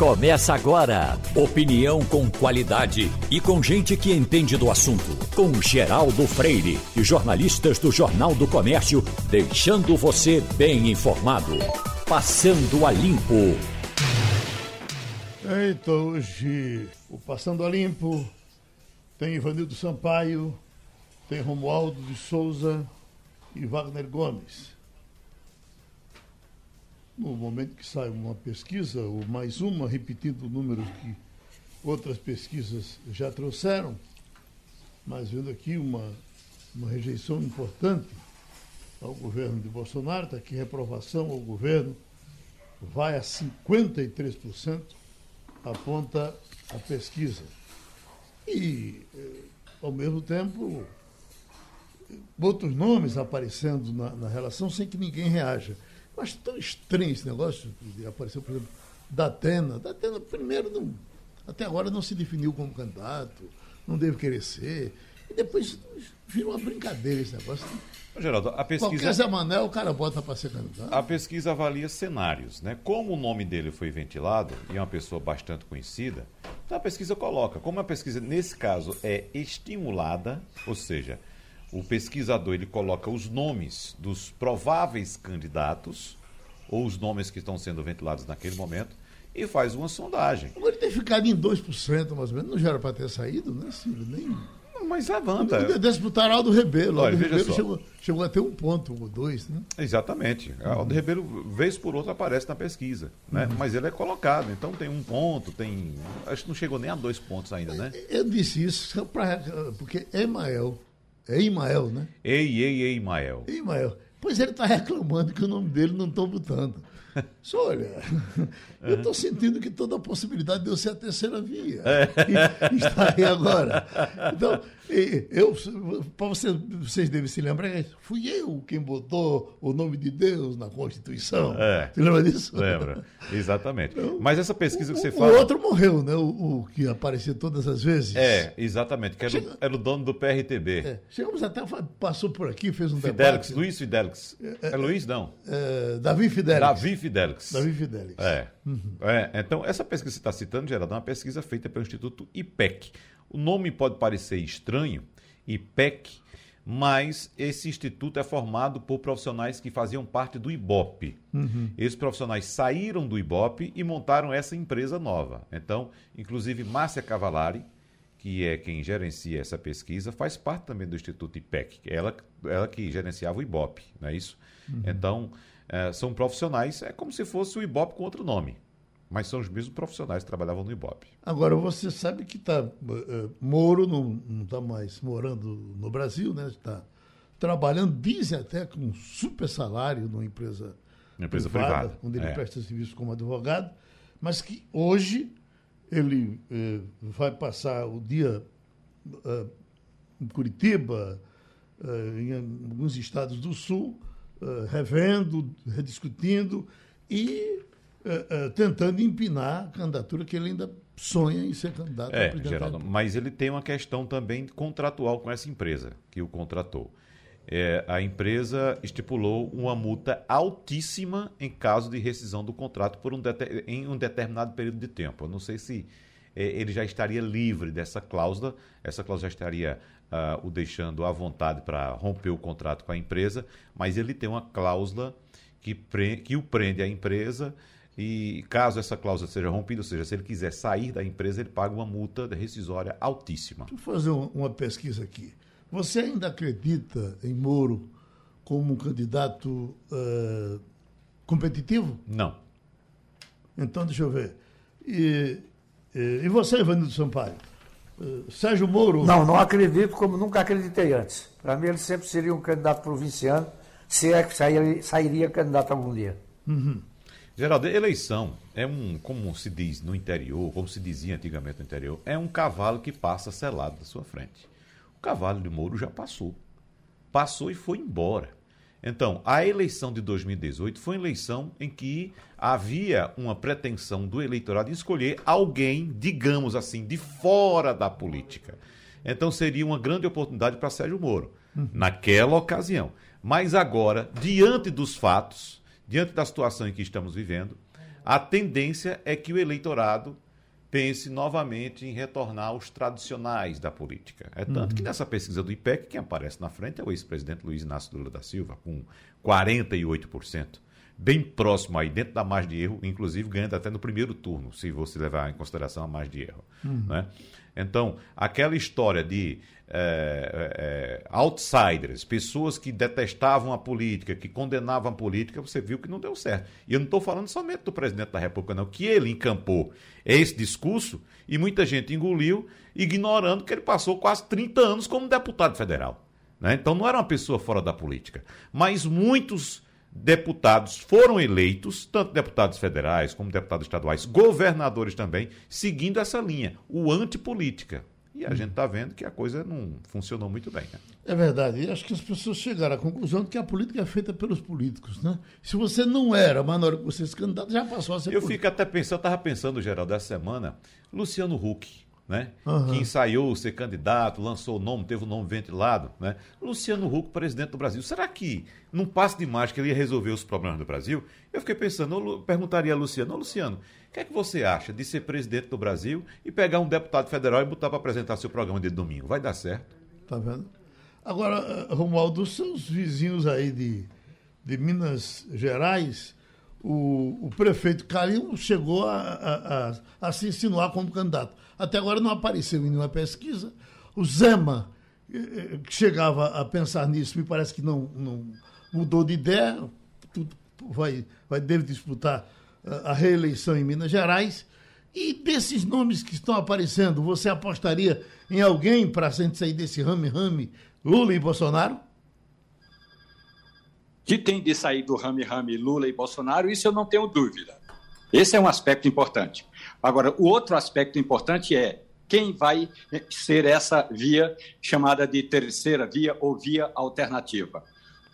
Começa agora. Opinião com qualidade e com gente que entende do assunto. Com Geraldo Freire e jornalistas do Jornal do Comércio, deixando você bem informado. Passando a Limpo. Eita, hoje o Passando a Limpo tem Ivanildo Sampaio, tem Romualdo de Souza e Wagner Gomes no momento que sai uma pesquisa, ou mais uma, repetindo números que outras pesquisas já trouxeram, mas vendo aqui uma, uma rejeição importante ao governo de Bolsonaro, está aqui reprovação ao governo, vai a 53%, aponta a pesquisa. E, eh, ao mesmo tempo, outros nomes aparecendo na, na relação sem que ninguém reaja. Acho tão estranho esse negócio de aparecer, por exemplo, da Atena. Da Atena, primeiro, não, até agora não se definiu como candidato, não deve querer ser. E depois virou uma brincadeira esse negócio. Geraldo, a pesquisa. Qualquer Zé Manel, o cara bota para ser candidato. A pesquisa avalia cenários, né? Como o nome dele foi ventilado, e é uma pessoa bastante conhecida, então a pesquisa coloca. Como a pesquisa, nesse caso, é estimulada, ou seja, o pesquisador ele coloca os nomes dos prováveis candidatos ou os nomes que estão sendo ventilados naquele momento e faz uma sondagem. Agora ele tem ficado em 2% mais ou menos, não já era para ter saído, né, Silvio? Nem... Mas levanta. Disputar Aldo Rebelo. Olha, Aldo Rebelo chegou, chegou, a ter um ponto ou dois, né? Exatamente. Uhum. Aldo Rebelo, vez por outra, aparece na pesquisa. Né? Uhum. Mas ele é colocado, então tem um ponto, tem. Acho que não chegou nem a dois pontos ainda, né? Eu disse isso pra, porque Emael é Imael, né? Ei, ei, ei, Imael. Imael. Pois ele está reclamando que o nome dele não estão botando. Só olha, eu estou sentindo que toda a possibilidade de eu ser a terceira via é. está aí agora. Então, eu, para você, vocês devem se lembrar, fui eu quem botou o nome de Deus na Constituição. É. Você lembra disso? Lembra, exatamente. Então, Mas essa pesquisa o, que você fala. O outro morreu, né? O, o, que aparecia todas as vezes. É, exatamente, que era, Chega... era o dono do PRTB. É. Chegamos até, passou por aqui, fez um Fidelix, debate. Luiz Fidelix. É, é, é Luiz, não? É, Davi Fidelix. Davi Fidelix. Davi Fidelix. É. Uhum. é. Então, essa pesquisa que você está citando, Geraldo, é uma pesquisa feita pelo Instituto IPEC. O nome pode parecer estranho, IPEC, mas esse instituto é formado por profissionais que faziam parte do IBOP. Uhum. Esses profissionais saíram do IBOP e montaram essa empresa nova. Então, inclusive, Márcia Cavalari, que é quem gerencia essa pesquisa, faz parte também do Instituto IPEC, ela, ela que gerenciava o IBOP, não é isso? Uhum. Então, é, são profissionais, é como se fosse o IBOP com outro nome mas são os mesmos profissionais que trabalhavam no Ibope. Agora, você sabe que tá, uh, Moro não está mais morando no Brasil, né? Está trabalhando, dizem até com um super salário numa empresa, Uma empresa privada, privada, onde ele é. presta serviço como advogado, mas que hoje ele uh, vai passar o dia em Curitiba, em alguns estados do Sul, revendo, rediscutindo e uh, uh, tentando empinar a candidatura que ele ainda sonha em ser candidato é. Geraldo, mas ele tem uma questão também contratual com essa empresa que o contratou. É, a empresa estipulou uma multa altíssima em caso de rescisão do contrato por um em um determinado período de tempo. Eu não sei se ele já estaria livre dessa cláusula, essa cláusula já estaria uh, o deixando à vontade para romper o contrato com a empresa, mas ele tem uma cláusula que, pre que o prende à empresa e caso essa cláusula seja rompida, ou seja, se ele quiser sair da empresa, ele paga uma multa rescisória altíssima. Deixa eu fazer uma pesquisa aqui. Você ainda acredita em Moro como um candidato uh, competitivo? Não. Então, deixa eu ver. E, e, você, Ivanildo Sampaio? Uh, Sérgio Moro. Não, não acredito como nunca acreditei antes. Para mim, ele sempre seria um candidato provinciano, se é que sairia, sairia candidato algum dia. Uhum. Geraldo, eleição é um, como se diz no interior, como se dizia antigamente no interior, é um cavalo que passa selado na sua frente. O cavalo de Moro já passou. Passou e foi embora. Então, a eleição de 2018 foi uma eleição em que havia uma pretensão do eleitorado de escolher alguém, digamos assim, de fora da política. Então, seria uma grande oportunidade para Sérgio Moro, uhum. naquela ocasião. Mas agora, diante dos fatos, diante da situação em que estamos vivendo, a tendência é que o eleitorado pense novamente em retornar aos tradicionais da política. É tanto uhum. que nessa pesquisa do IPEC, quem aparece na frente é o ex-presidente Luiz Inácio Lula da Silva, com 48%. Bem próximo aí, dentro da margem de erro, inclusive ganhando até no primeiro turno, se você levar em consideração a margem de erro. Uhum. Né? Então, aquela história de é, é, outsiders, pessoas que detestavam a política, que condenavam a política, você viu que não deu certo. E eu não estou falando somente do presidente da República, não, que ele encampou esse discurso e muita gente engoliu, ignorando que ele passou quase 30 anos como deputado federal. Né? Então não era uma pessoa fora da política. Mas muitos deputados foram eleitos, tanto deputados federais como deputados estaduais, governadores também, seguindo essa linha, o antipolítica. E a gente está vendo que a coisa não funcionou muito bem. Né? É verdade. E acho que as pessoas chegaram à conclusão de que a política é feita pelos políticos. Né? Se você não era, mas na hora que você se candidato, já passou a ser Eu político. fico até pensando, eu estava pensando, Geraldo, essa semana, Luciano Huck né? Uhum. Que ensaiou ser candidato, lançou o nome, teve o nome ventilado, né? Luciano Huck, presidente do Brasil. Será que num passo de mágica ele ia resolver os problemas do Brasil? Eu fiquei pensando, eu perguntaria a Luciano, Luciano, o que é que você acha de ser presidente do Brasil e pegar um deputado federal e botar para apresentar seu programa de domingo? Vai dar certo? Tá vendo? Agora, eh, Romualdo, seus vizinhos aí de, de Minas Gerais, o, o prefeito Carinho chegou a, a, a, a se insinuar como candidato até agora não apareceu em nenhuma pesquisa. O Zema, eh, eh, que chegava a pensar nisso, me parece que não, não mudou de ideia, vai, vai, deve disputar eh, a reeleição em Minas Gerais. E desses nomes que estão aparecendo, você apostaria em alguém para sair desse rame-rame Lula e Bolsonaro? Que tem de sair do rame-rame Lula e Bolsonaro, isso eu não tenho dúvida. Esse é um aspecto importante. Agora, o outro aspecto importante é quem vai ser essa via chamada de terceira via ou via alternativa.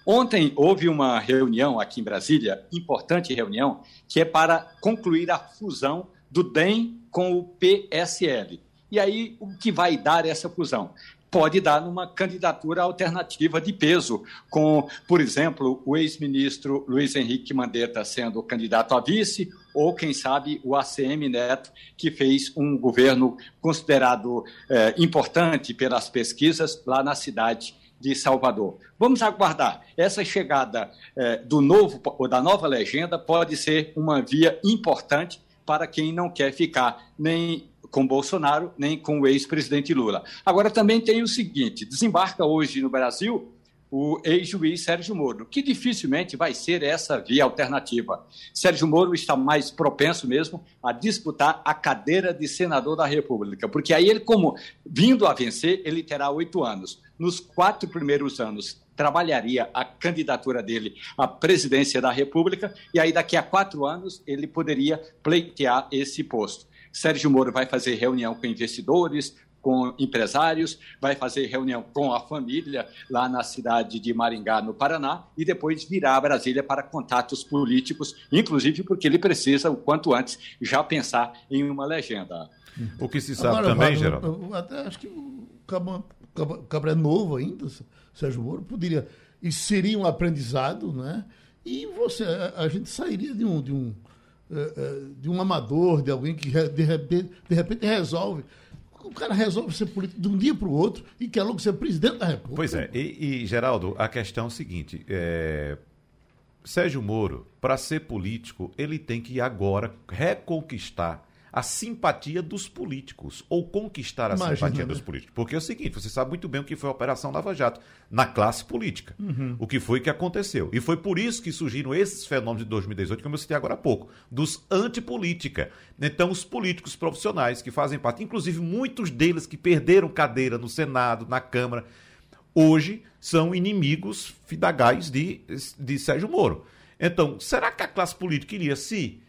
Ontem houve uma reunião aqui em Brasília, importante reunião, que é para concluir a fusão do DEM com o PSL. E aí, o que vai dar essa fusão? pode dar numa candidatura alternativa de peso, com, por exemplo, o ex-ministro Luiz Henrique Mandetta sendo candidato a vice, ou, quem sabe, o ACM Neto, que fez um governo considerado eh, importante pelas pesquisas lá na cidade de Salvador. Vamos aguardar. Essa chegada eh, do novo ou da nova legenda pode ser uma via importante para quem não quer ficar nem com Bolsonaro, nem com o ex-presidente Lula. Agora, também tem o seguinte: desembarca hoje no Brasil o ex-juiz Sérgio Moro, que dificilmente vai ser essa via alternativa. Sérgio Moro está mais propenso mesmo a disputar a cadeira de senador da República, porque aí ele, como vindo a vencer, ele terá oito anos. Nos quatro primeiros anos, trabalharia a candidatura dele à presidência da República, e aí daqui a quatro anos ele poderia pleitear esse posto. Sérgio Moro vai fazer reunião com investidores, com empresários, vai fazer reunião com a família lá na cidade de Maringá, no Paraná, e depois virá a Brasília para contatos políticos, inclusive porque ele precisa, o quanto antes, já pensar em uma legenda. O que se sabe Agora, também, Geraldo? Até acho que o Cabra é novo ainda, Sérgio Moro, poderia. Isso seria um aprendizado, né? E você, a, a gente sairia de um, de um eh, eh, de um amador, de alguém que de repente, de repente resolve. O cara resolve ser político de um dia para o outro e quer logo ser presidente da República. Pois é, e, e Geraldo, a questão é o seguinte: é... Sérgio Moro, para ser político, ele tem que agora reconquistar a simpatia dos políticos, ou conquistar a Imagina, simpatia né? dos políticos. Porque é o seguinte, você sabe muito bem o que foi a Operação Lava Jato na classe política. Uhum. O que foi que aconteceu. E foi por isso que surgiram esses fenômenos de 2018, como eu citei agora há pouco, dos antipolítica. Então, os políticos profissionais que fazem parte, inclusive muitos deles que perderam cadeira no Senado, na Câmara, hoje são inimigos fidagais de, de Sérgio Moro. Então, será que a classe política iria se,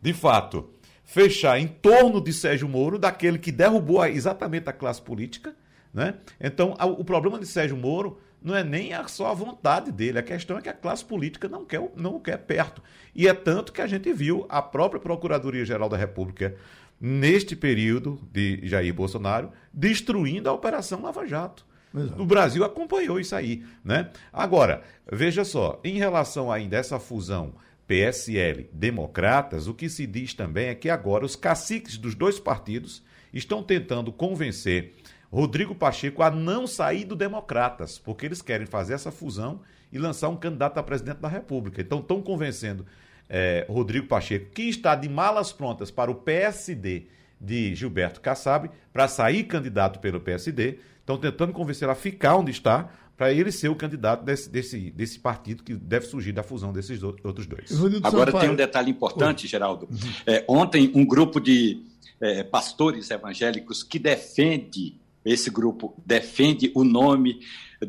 de fato, fechar em torno de Sérgio Moro, daquele que derrubou exatamente a classe política. Né? Então, o problema de Sérgio Moro não é nem a só a vontade dele, a questão é que a classe política não quer, não o quer perto. E é tanto que a gente viu a própria Procuradoria-Geral da República, neste período de Jair Bolsonaro, destruindo a Operação Lava Jato. Exato. O Brasil acompanhou isso aí. Né? Agora, veja só, em relação ainda a essa fusão PSL, Democratas, o que se diz também é que agora os caciques dos dois partidos estão tentando convencer Rodrigo Pacheco a não sair do Democratas, porque eles querem fazer essa fusão e lançar um candidato a presidente da República. Então estão convencendo é, Rodrigo Pacheco, que está de malas prontas para o PSD de Gilberto Kassab, para sair candidato pelo PSD. Estão tentando convencer a ficar onde está, para ele ser o candidato desse, desse, desse partido que deve surgir da fusão desses outros dois. Agora tem um detalhe importante, Geraldo. É, ontem, um grupo de é, pastores evangélicos que defende esse grupo defende o nome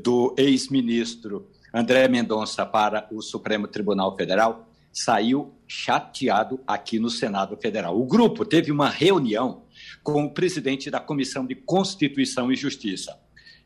do ex-ministro André Mendonça para o Supremo Tribunal Federal, saiu chateado aqui no Senado Federal. O grupo teve uma reunião com o presidente da Comissão de Constituição e Justiça,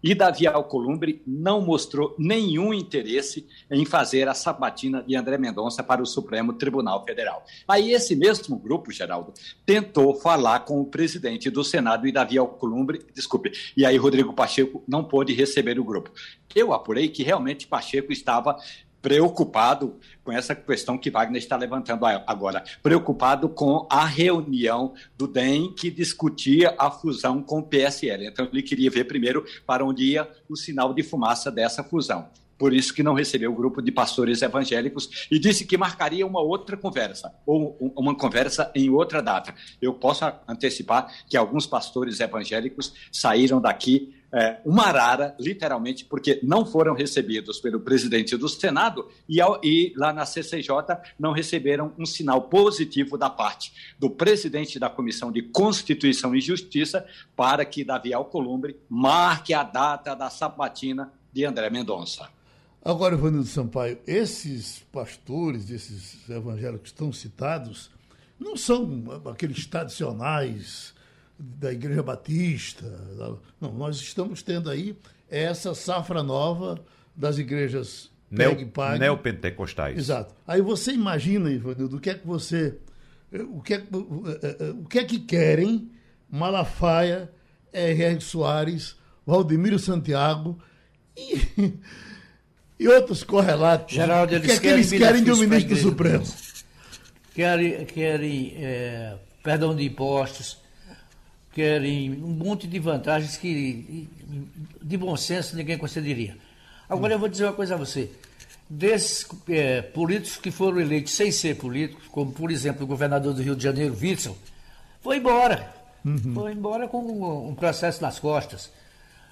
e Davi Alcolumbre não mostrou nenhum interesse em fazer a sabatina de André Mendonça para o Supremo Tribunal Federal. Aí esse mesmo grupo, Geraldo, tentou falar com o presidente do Senado e Davi Alcolumbre, desculpe, e aí Rodrigo Pacheco não pôde receber o grupo. Eu apurei que realmente Pacheco estava preocupado com essa questão que Wagner está levantando agora, preocupado com a reunião do DEM que discutia a fusão com o PSL. Então, ele queria ver primeiro para onde ia o sinal de fumaça dessa fusão. Por isso que não recebeu o grupo de pastores evangélicos e disse que marcaria uma outra conversa, ou uma conversa em outra data. Eu posso antecipar que alguns pastores evangélicos saíram daqui é, uma arara, literalmente, porque não foram recebidos pelo presidente do Senado e, ao, e, lá na CCJ não receberam um sinal positivo da parte do presidente da Comissão de Constituição e Justiça para que Davi Alcolumbre marque a data da sabatina de André Mendonça. Agora, Ivanildo Sampaio, esses pastores, esses evangélicos que estão citados, não são aqueles tradicionais da Igreja Batista. Não, nós estamos tendo aí essa safra nova das igrejas Neo, neopentecostais. Exato. Aí você imagina, Ivanildo, o que é que você. O que é, o que, é que querem Malafaia, R.R. Soares, Valdemiro Santiago e, e outros correlatos. Geraldo, o que é que eles querem de um ministro do Supremo? Querem, querem é, perdão de impostos, querem um monte de vantagens que, de bom senso, ninguém concederia. Agora, eu vou dizer uma coisa a você. Desses é, políticos que foram eleitos sem ser políticos, como, por exemplo, o governador do Rio de Janeiro, Witzel, foi embora. Uhum. Foi embora com um processo nas costas.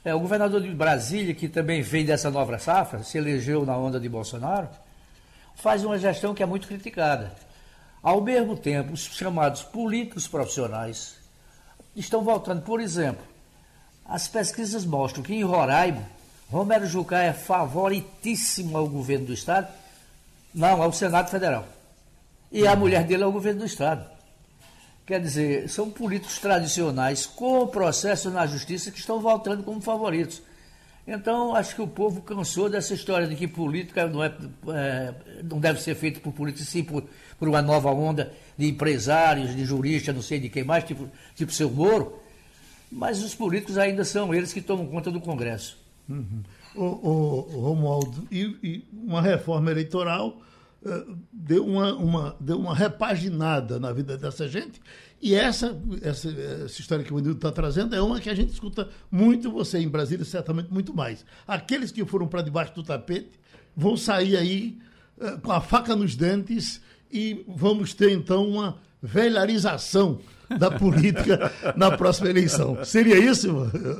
É, o governador de Brasília, que também veio dessa nova safra, se elegeu na onda de Bolsonaro, faz uma gestão que é muito criticada. Ao mesmo tempo, os chamados políticos profissionais, estão voltando. Por exemplo, as pesquisas mostram que em Roraima, Romero Jucá é favoritíssimo ao governo do Estado, não, ao Senado Federal. E a mulher dele é o governo do Estado. Quer dizer, são políticos tradicionais com processo na justiça que estão voltando como favoritos. Então, acho que o povo cansou dessa história de que política não, é, é não deve ser feita por políticos, sim por, por uma nova onda de empresários, de juristas, não sei de quem mais, tipo, tipo seu Moro. Mas os políticos ainda são eles que tomam conta do Congresso. Uhum. O, o, o Romualdo, e, e, uma reforma eleitoral deu, uma, uma, deu uma repaginada na vida dessa gente e essa, essa, essa história que o Nildo está trazendo é uma que a gente escuta muito, você em Brasília, certamente muito mais. Aqueles que foram para debaixo do tapete vão sair aí uh, com a faca nos dentes e vamos ter então uma velharização da política na próxima eleição. Seria isso,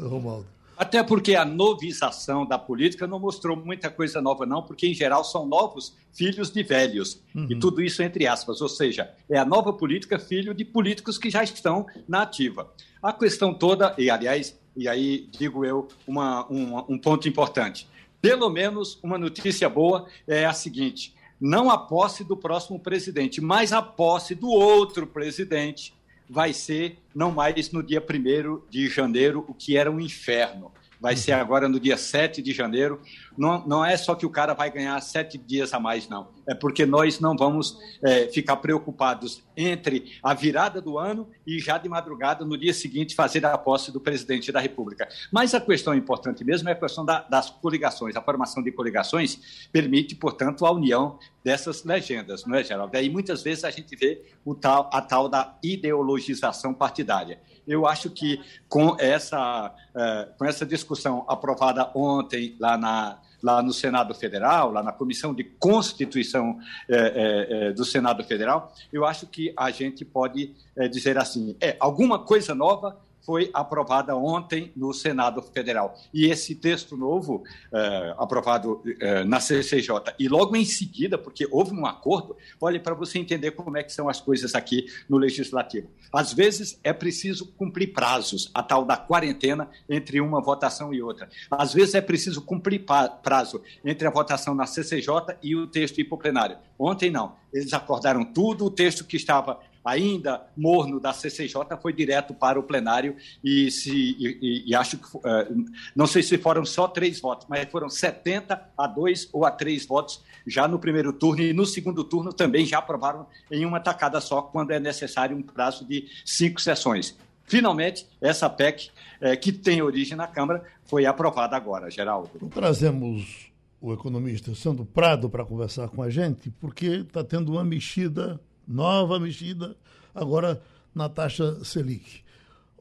Romualdo? Até porque a novização da política não mostrou muita coisa nova, não, porque em geral são novos filhos de velhos. Uhum. E tudo isso entre aspas, ou seja, é a nova política filho de políticos que já estão na ativa. A questão toda, e aliás, e aí digo eu uma, um, um ponto importante. Pelo menos uma notícia boa é a seguinte: não a posse do próximo presidente, mas a posse do outro presidente vai ser não mais no dia 1 de janeiro, o que era um inferno. Vai ser agora no dia 7 de janeiro. Não, não é só que o cara vai ganhar sete dias a mais, não. é porque nós não vamos é, ficar preocupados entre a virada do ano e já de madrugada, no dia seguinte, fazer a posse do presidente da República. Mas a questão importante mesmo é a questão da, das coligações. A formação de coligações permite, portanto, a união dessas legendas, não é, Geraldo? Aí muitas vezes a gente vê o tal, a tal da ideologização partidária. Eu acho que com essa, uh, com essa discussão aprovada ontem lá na, lá no Senado Federal, lá na Comissão de Constituição é, é, do Senado Federal, eu acho que a gente pode dizer assim: é alguma coisa nova foi aprovada ontem no Senado Federal. E esse texto novo, é, aprovado é, na CCJ, e logo em seguida, porque houve um acordo, olha, para você entender como é que são as coisas aqui no Legislativo. Às vezes é preciso cumprir prazos, a tal da quarentena entre uma votação e outra. Às vezes é preciso cumprir prazo entre a votação na CCJ e o texto ir para o plenário. Ontem não. Eles acordaram tudo, o texto que estava ainda morno da CCJ foi direto para o plenário e, se, e, e acho que, uh, não sei se foram só três votos, mas foram 70 a 2 ou a 3 votos já no primeiro turno e no segundo turno também já aprovaram em uma tacada só, quando é necessário um prazo de cinco sessões. Finalmente, essa PEC, eh, que tem origem na Câmara, foi aprovada agora, Geraldo. Então, trazemos o economista Sandro Prado para conversar com a gente, porque está tendo uma mexida nova mexida agora na taxa Selic.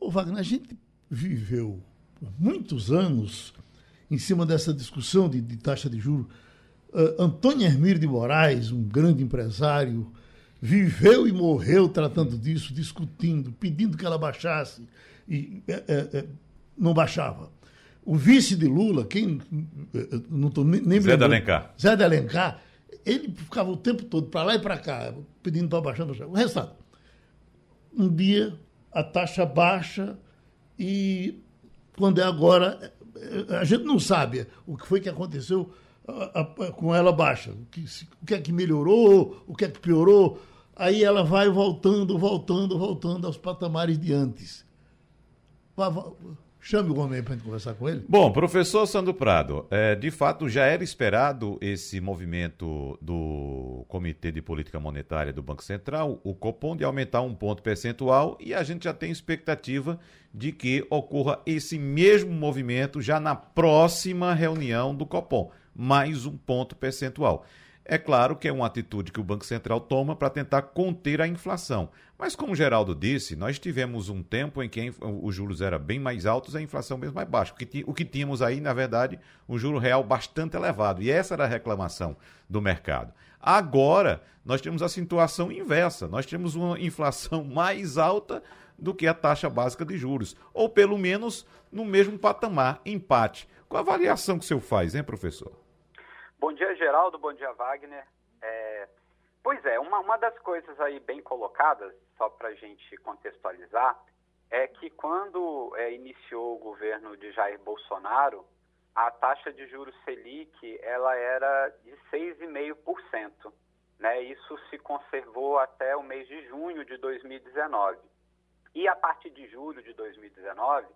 Ô Wagner, a gente viveu muitos anos em cima dessa discussão de, de taxa de juros. Uh, Antônio Hermílio de Moraes, um grande empresário, viveu e morreu tratando disso, discutindo, pedindo que ela baixasse e é, é, não baixava. O vice de Lula, quem não estou nem, nem Zé de Alencar. Zé de Alencar, ele ficava o tempo todo para lá e para cá, pedindo para baixar. O resultado, um dia a taxa baixa e quando é agora, a gente não sabe o que foi que aconteceu com ela baixa, o que é que melhorou, o que é que piorou. Aí ela vai voltando, voltando, voltando aos patamares de antes. Chame o homem para conversar com ele. Bom, professor Sandro Prado, é, de fato já era esperado esse movimento do Comitê de Política Monetária do Banco Central, o Copom, de aumentar um ponto percentual e a gente já tem expectativa de que ocorra esse mesmo movimento já na próxima reunião do Copom, mais um ponto percentual. É claro que é uma atitude que o Banco Central toma para tentar conter a inflação. Mas, como o Geraldo disse, nós tivemos um tempo em que os juros eram bem mais altos e a inflação mesmo mais baixa. O que tínhamos aí, na verdade, um juro real bastante elevado. E essa era a reclamação do mercado. Agora, nós temos a situação inversa. Nós temos uma inflação mais alta do que a taxa básica de juros. Ou, pelo menos, no mesmo patamar, empate. Qual a avaliação que o senhor faz, hein, professor? Bom dia, Geraldo. Bom dia, Wagner. É... Pois é, uma, uma das coisas aí bem colocadas, só para a gente contextualizar, é que quando é, iniciou o governo de Jair Bolsonaro, a taxa de juros Selic ela era de 6,5%. Né? Isso se conservou até o mês de junho de 2019. E a partir de julho de 2019,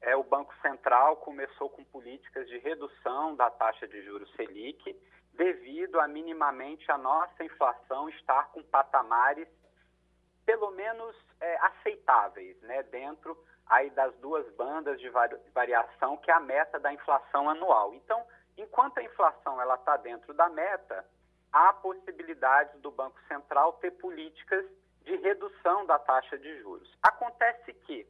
é, o Banco Central começou com políticas de redução da taxa de juros Selic, devido a minimamente a nossa inflação estar com patamares pelo menos é, aceitáveis, né, dentro aí das duas bandas de variação que é a meta da inflação anual. Então, enquanto a inflação ela está dentro da meta, há possibilidades do Banco Central ter políticas de redução da taxa de juros. Acontece que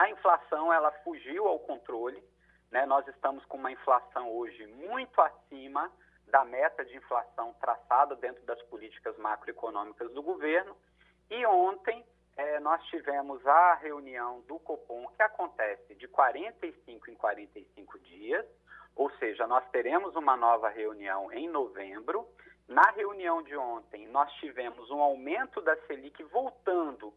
a inflação ela fugiu ao controle. Né? Nós estamos com uma inflação hoje muito acima da meta de inflação traçada dentro das políticas macroeconômicas do governo. E ontem é, nós tivemos a reunião do Copom, que acontece de 45 em 45 dias, ou seja, nós teremos uma nova reunião em novembro. Na reunião de ontem, nós tivemos um aumento da Selic voltando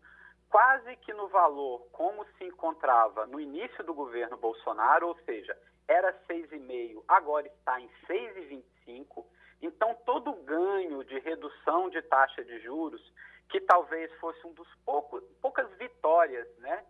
quase que no valor como se encontrava no início do governo Bolsonaro, ou seja, era 6,5, agora está em 6,25. Então, todo o ganho de redução de taxa de juros, que talvez fosse um dos poucos, poucas vitórias né,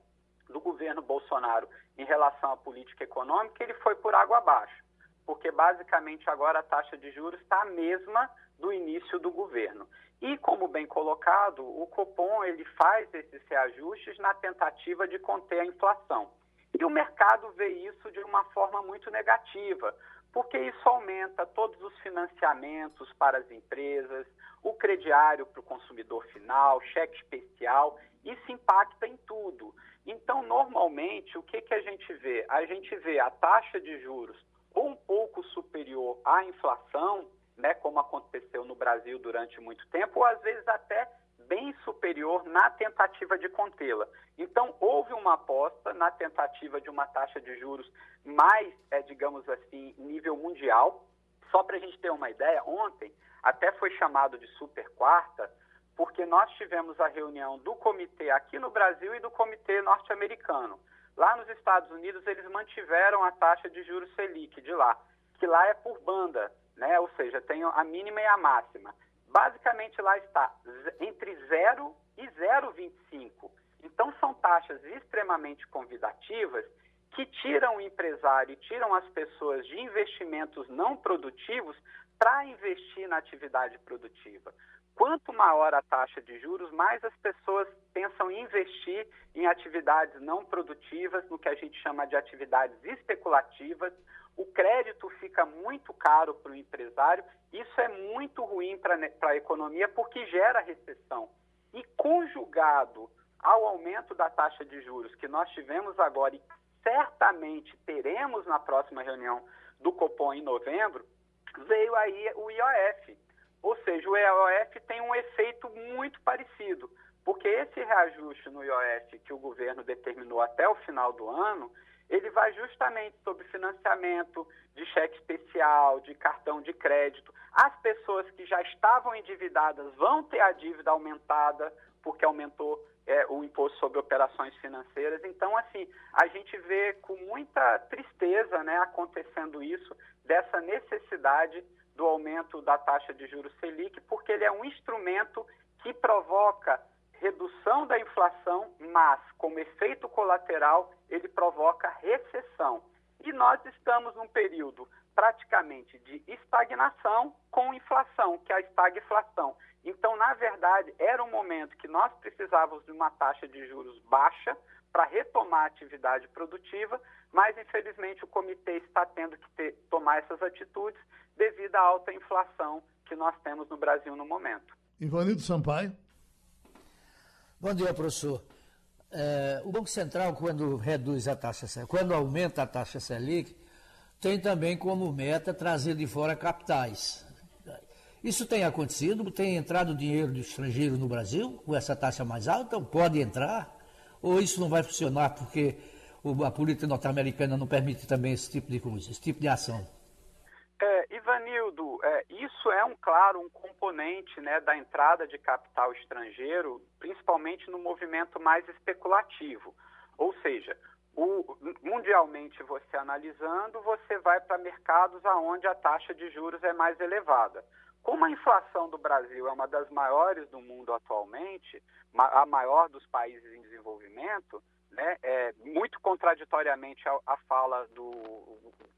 do governo Bolsonaro em relação à política econômica, ele foi por água abaixo. Porque, basicamente, agora a taxa de juros está a mesma do início do governo. E, como bem colocado, o Copom ele faz esses reajustes na tentativa de conter a inflação. E o mercado vê isso de uma forma muito negativa, porque isso aumenta todos os financiamentos para as empresas, o crediário para o consumidor final, cheque especial, isso impacta em tudo. Então, normalmente, o que, que a gente vê? A gente vê a taxa de juros um pouco superior à inflação, né, como aconteceu no Brasil durante muito tempo, ou às vezes até bem superior na tentativa de contê-la. Então, houve uma aposta na tentativa de uma taxa de juros mais, é, digamos assim, nível mundial. Só para a gente ter uma ideia, ontem até foi chamado de super quarta, porque nós tivemos a reunião do comitê aqui no Brasil e do comitê norte-americano. Lá nos Estados Unidos, eles mantiveram a taxa de juros Selic de lá, que lá é por banda, né? ou seja, tem a mínima e a máxima. Basicamente, lá está entre 0 e 0,25. Então, são taxas extremamente convidativas que tiram o empresário tiram as pessoas de investimentos não produtivos para investir na atividade produtiva. Quanto maior a taxa de juros, mais as pessoas pensam em investir em atividades não produtivas, no que a gente chama de atividades especulativas. O crédito fica muito caro para o empresário. Isso é muito ruim para a economia porque gera recessão. E conjugado ao aumento da taxa de juros que nós tivemos agora e certamente teremos na próxima reunião do Copom em novembro, veio aí o IOF. Ou seja, o IOF tem um efeito muito parecido, porque esse reajuste no IOF que o governo determinou até o final do ano, ele vai justamente sobre financiamento de cheque especial, de cartão de crédito. As pessoas que já estavam endividadas vão ter a dívida aumentada, porque aumentou é, o imposto sobre operações financeiras. Então, assim, a gente vê com muita tristeza né, acontecendo isso, dessa necessidade do aumento da taxa de juros Selic, porque ele é um instrumento que provoca redução da inflação, mas como efeito colateral, ele provoca recessão. E nós estamos num período praticamente de estagnação com inflação, que é a estagflação. Então, na verdade, era um momento que nós precisávamos de uma taxa de juros baixa para retomar a atividade produtiva, mas infelizmente o comitê está tendo que ter, tomar essas atitudes devido à alta inflação que nós temos no Brasil no momento. Ivanildo Sampaio. Bom dia, professor. É, o Banco Central, quando reduz a taxa, quando aumenta a taxa Selic, tem também como meta trazer de fora capitais. Isso tem acontecido? Tem entrado dinheiro do estrangeiro no Brasil com essa taxa mais alta? Pode entrar? Ou isso não vai funcionar porque a política norte-americana não permite também esse tipo de coisa, esse tipo de ação? Ivanildo, é, isso é um claro um componente né, da entrada de capital estrangeiro, principalmente no movimento mais especulativo. Ou seja, o, mundialmente você analisando, você vai para mercados aonde a taxa de juros é mais elevada. Como a inflação do Brasil é uma das maiores do mundo atualmente, a maior dos países em desenvolvimento, né, é, muito contraditoriamente à, fala do,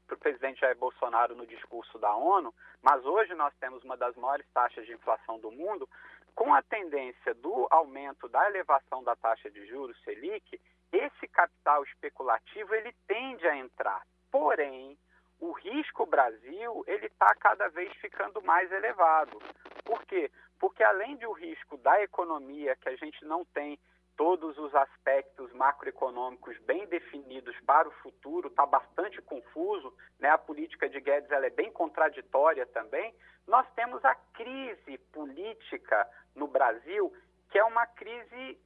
do presidente Jair Bolsonaro no discurso da ONU, mas hoje nós temos uma das maiores taxas de inflação do mundo, com a tendência do aumento da elevação da taxa de juros Selic, esse capital especulativo ele tende a entrar. Porém, o risco Brasil ele está cada vez ficando mais elevado. Por quê? Porque além do risco da economia, que a gente não tem todos os aspectos macroeconômicos bem definidos para o futuro, está bastante confuso, né? a política de Guedes ela é bem contraditória também, nós temos a crise política no Brasil, que é uma crise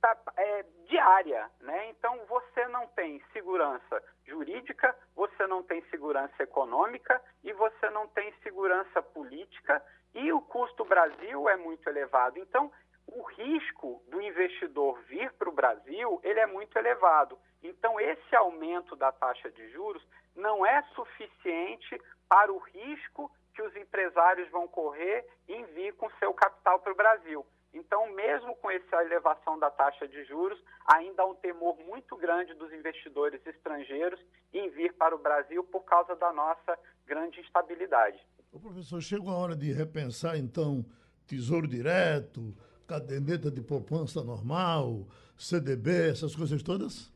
tá, é, diária, né? Então você não tem segurança jurídica, você não tem segurança econômica e você não tem segurança política e o custo Brasil é muito elevado. Então o risco do investidor vir para o Brasil ele é muito elevado. Então esse aumento da taxa de juros não é suficiente para o risco que os empresários vão correr em vir com seu capital para o Brasil. Então, mesmo com essa elevação da taxa de juros, ainda há um temor muito grande dos investidores estrangeiros em vir para o Brasil por causa da nossa grande instabilidade. O professor, chegou a hora de repensar, então, tesouro direto, caderneta de poupança normal, CDB, essas coisas todas?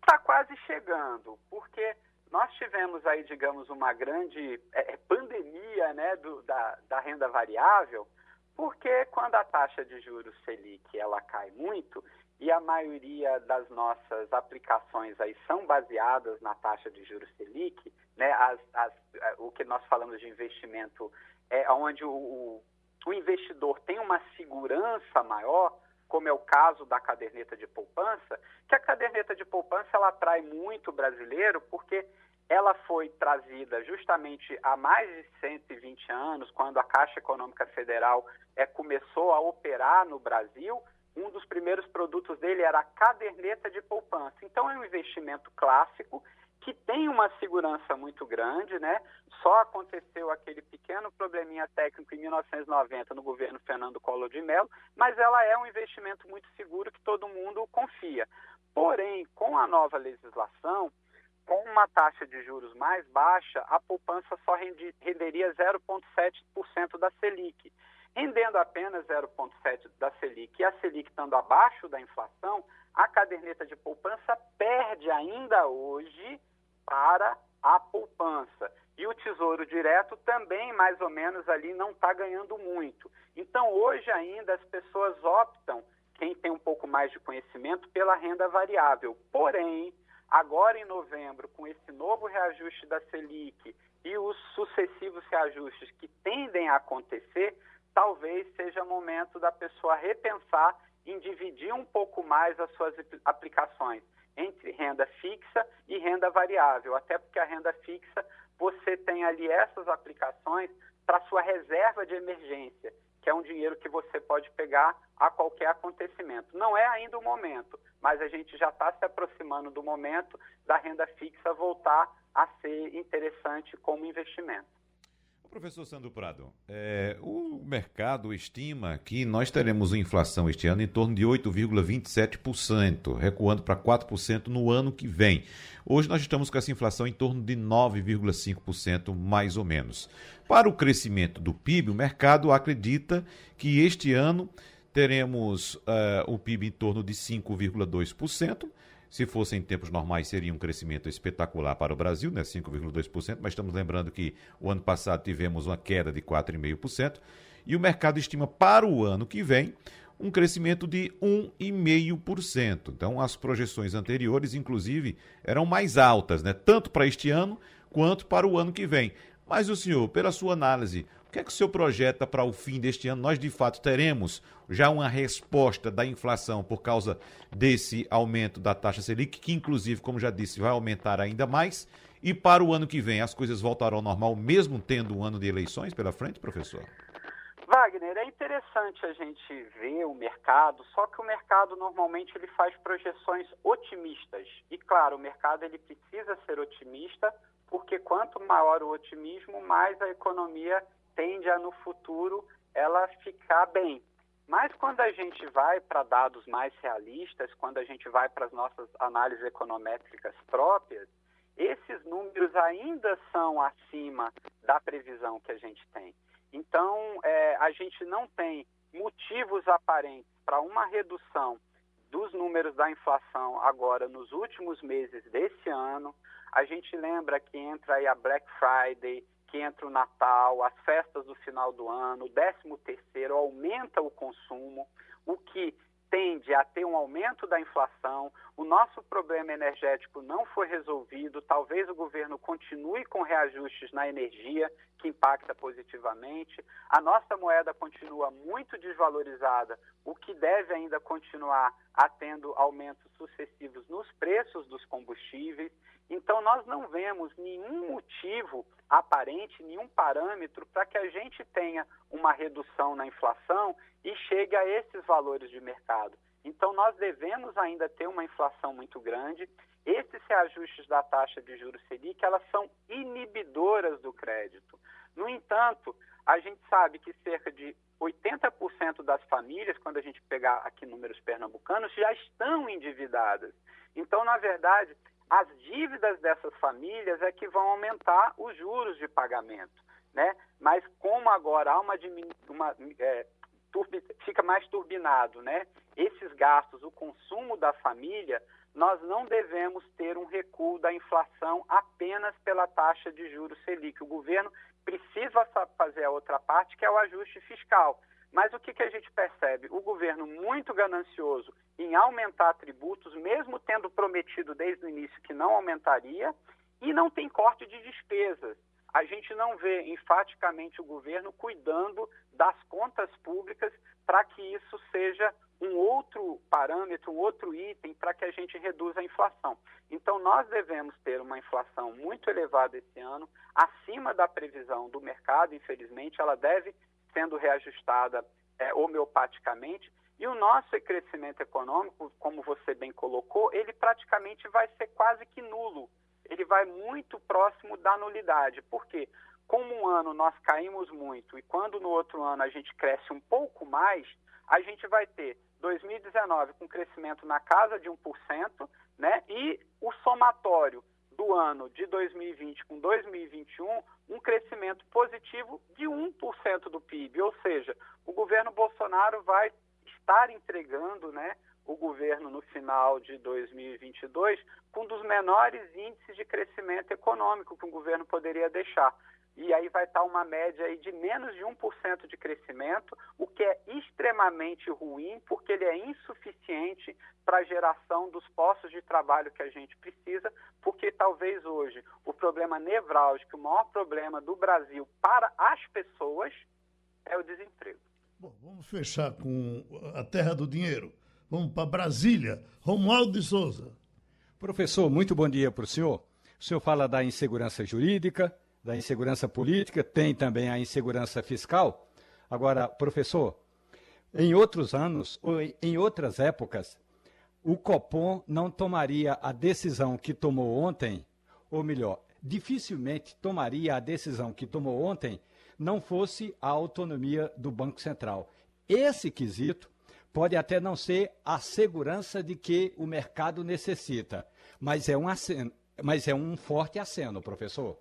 Está quase chegando, porque nós tivemos aí, digamos, uma grande é, é, pandemia né, do, da, da renda variável, porque quando a taxa de juros Selic ela cai muito, e a maioria das nossas aplicações aí são baseadas na taxa de juros Selic, né, as, as, é, o que nós falamos de investimento é onde o, o investidor tem uma segurança maior, como é o caso da caderneta de poupança, que a caderneta de poupança ela atrai muito brasileiro porque ela foi trazida justamente há mais de 120 anos, quando a Caixa Econômica Federal é, começou a operar no Brasil. Um dos primeiros produtos dele era a caderneta de poupança. Então, é um investimento clássico que tem uma segurança muito grande, né? Só aconteceu aquele pequeno probleminha técnico em 1990 no governo Fernando Collor de Mello, mas ela é um investimento muito seguro que todo mundo confia. Porém, com a nova legislação, com uma taxa de juros mais baixa, a poupança só renderia 0,7% da Selic. Rendendo apenas 0,7% da Selic e a Selic estando abaixo da inflação, a caderneta de poupança perde ainda hoje para a poupança. E o Tesouro Direto também, mais ou menos, ali não está ganhando muito. Então, hoje ainda, as pessoas optam, quem tem um pouco mais de conhecimento, pela renda variável. Porém, Agora, em novembro, com esse novo reajuste da Selic e os sucessivos reajustes que tendem a acontecer, talvez seja momento da pessoa repensar em dividir um pouco mais as suas aplicações entre renda fixa e renda variável, até porque a renda fixa você tem ali essas aplicações para sua reserva de emergência, que é um dinheiro que você pode pegar a qualquer acontecimento. Não é ainda o momento, mas a gente já está se aproximando do momento da renda fixa voltar a ser interessante como investimento. Professor Sandro Prado, é, o mercado estima que nós teremos inflação este ano em torno de 8,27%, recuando para 4% no ano que vem. Hoje nós estamos com essa inflação em torno de 9,5%, mais ou menos. Para o crescimento do PIB, o mercado acredita que este ano teremos uh, o PIB em torno de 5,2%. Se fosse em tempos normais, seria um crescimento espetacular para o Brasil, né? 5,2%, mas estamos lembrando que o ano passado tivemos uma queda de 4,5%, e o mercado estima para o ano que vem um crescimento de 1,5%. Então, as projeções anteriores, inclusive, eram mais altas, né? tanto para este ano quanto para o ano que vem. Mas o senhor, pela sua análise, o que é que o senhor projeta para o fim deste ano? Nós, de fato, teremos já uma resposta da inflação por causa desse aumento da taxa Selic, que, inclusive, como já disse, vai aumentar ainda mais. E para o ano que vem, as coisas voltarão ao normal, mesmo tendo um ano de eleições pela frente, professor? Wagner, é interessante a gente ver o mercado, só que o mercado normalmente ele faz projeções otimistas. E claro, o mercado ele precisa ser otimista, porque quanto maior o otimismo, mais a economia tende a no futuro ela ficar bem. Mas quando a gente vai para dados mais realistas, quando a gente vai para as nossas análises econométricas próprias, esses números ainda são acima da previsão que a gente tem. Então, é, a gente não tem motivos aparentes para uma redução dos números da inflação agora nos últimos meses desse ano. A gente lembra que entra aí a Black Friday, que entra o Natal, as festas do final do ano, o 13 terceiro aumenta o consumo, o que tende a ter um aumento da inflação, o nosso problema energético não foi resolvido, talvez o governo continue com reajustes na energia, que impacta positivamente, a nossa moeda continua muito desvalorizada, o que deve ainda continuar a tendo aumentos sucessivos nos preços dos combustíveis, então, nós não vemos nenhum motivo aparente, nenhum parâmetro para que a gente tenha uma redução na inflação e chegue a esses valores de mercado. Então, nós devemos ainda ter uma inflação muito grande. Esses reajustes da taxa de juros Selic, elas são inibidoras do crédito. No entanto, a gente sabe que cerca de 80% das famílias, quando a gente pegar aqui números pernambucanos, já estão endividadas. Então, na verdade, as dívidas dessas famílias é que vão aumentar os juros de pagamento. né? Mas como agora há uma, uma é, turbi, fica mais turbinado, né? Esses gastos, o consumo da família, nós não devemos ter um recuo da inflação apenas pela taxa de juros Selic. O governo precisa fazer a outra parte, que é o ajuste fiscal. Mas o que, que a gente percebe? O governo muito ganancioso em aumentar tributos, mesmo tendo prometido desde o início que não aumentaria, e não tem corte de despesas. A gente não vê enfaticamente o governo cuidando das contas públicas para que isso seja um outro parâmetro, um outro item para que a gente reduza a inflação. Então, nós devemos ter uma inflação muito elevada esse ano, acima da previsão do mercado, infelizmente, ela deve sendo reajustada é, homeopaticamente. E o nosso crescimento econômico, como você bem colocou, ele praticamente vai ser quase que nulo. Ele vai muito próximo da nulidade. Por quê? Como um ano nós caímos muito e quando no outro ano a gente cresce um pouco mais, a gente vai ter 2019 com crescimento na casa de 1%, né? E o somatório do ano de 2020 com 2021, um crescimento positivo de 1% do PIB, ou seja, o governo Bolsonaro vai estar entregando, né, o governo no final de 2022 com um dos menores índices de crescimento econômico que um governo poderia deixar e aí vai estar uma média aí de menos de 1% de crescimento, o que é extremamente ruim, porque ele é insuficiente para a geração dos postos de trabalho que a gente precisa, porque talvez hoje o problema nevrálgico, o maior problema do Brasil para as pessoas é o desemprego. Bom, vamos fechar com a terra do dinheiro. Vamos para Brasília. Romualdo de Souza. Professor, muito bom dia para o senhor. O senhor fala da insegurança jurídica, da insegurança política, tem também a insegurança fiscal. Agora, professor, em outros anos, ou em outras épocas, o Copom não tomaria a decisão que tomou ontem, ou melhor, dificilmente tomaria a decisão que tomou ontem, não fosse a autonomia do Banco Central. Esse quesito pode até não ser a segurança de que o mercado necessita, mas é um, aceno, mas é um forte aceno, professor.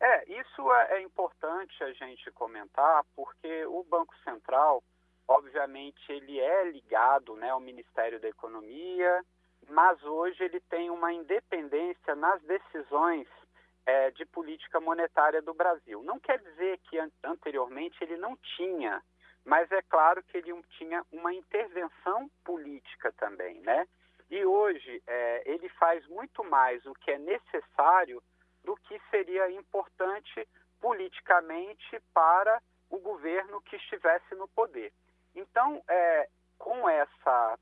É, isso é, é importante a gente comentar, porque o Banco Central, obviamente, ele é ligado né, ao Ministério da Economia, mas hoje ele tem uma independência nas decisões é, de política monetária do Brasil. Não quer dizer que an anteriormente ele não tinha, mas é claro que ele tinha uma intervenção política também, né? E hoje é, ele faz muito mais o que é necessário do que seria importante politicamente para o governo que estivesse no poder. Então, é, com essa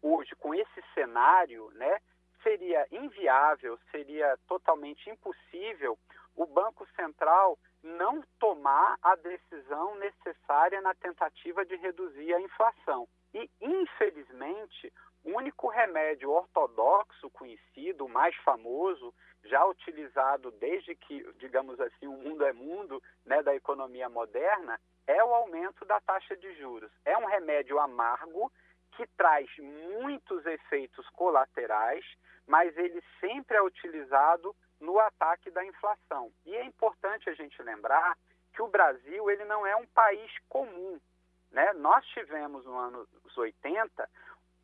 hoje, com esse cenário, né, seria inviável, seria totalmente impossível o Banco Central não tomar a decisão necessária na tentativa de reduzir a inflação. E, infelizmente, o único remédio ortodoxo conhecido, o mais famoso, já utilizado desde que, digamos assim, o mundo é mundo né, da economia moderna, é o aumento da taxa de juros. É um remédio amargo que traz muitos efeitos colaterais, mas ele sempre é utilizado no ataque da inflação. E é importante a gente lembrar que o Brasil ele não é um país comum. Né? Nós tivemos no ano 80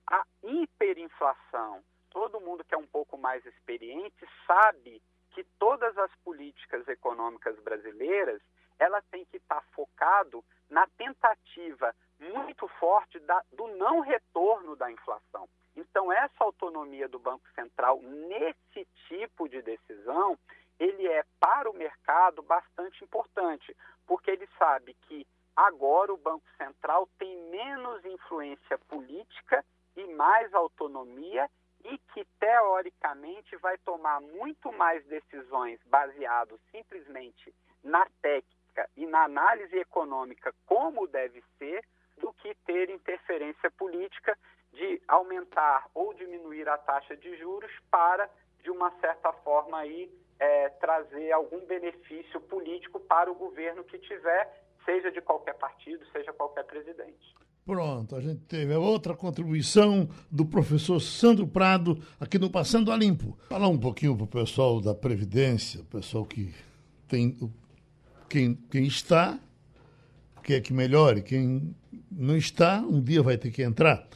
a hiperinflação, todo mundo que é um pouco mais experiente sabe que todas as políticas econômicas brasileiras ela tem que estar focado na tentativa muito forte da, do não retorno da inflação. Então essa autonomia do Banco Central nesse tipo de decisão ele é para o mercado bastante importante, porque ele sabe que agora o Banco Central tem menos influência política e mais autonomia e que teoricamente vai tomar muito mais decisões baseadas simplesmente na técnica e na análise econômica como deve ser do que ter interferência política aumentar ou diminuir a taxa de juros para de uma certa forma aí é, trazer algum benefício político para o governo que tiver, seja de qualquer partido, seja qualquer presidente. Pronto, a gente teve outra contribuição do professor Sandro Prado aqui no Passando a Limpo. Falar um pouquinho para o pessoal da Previdência, o pessoal que tem quem, quem está quer que melhore, quem não está, um dia vai ter que entrar.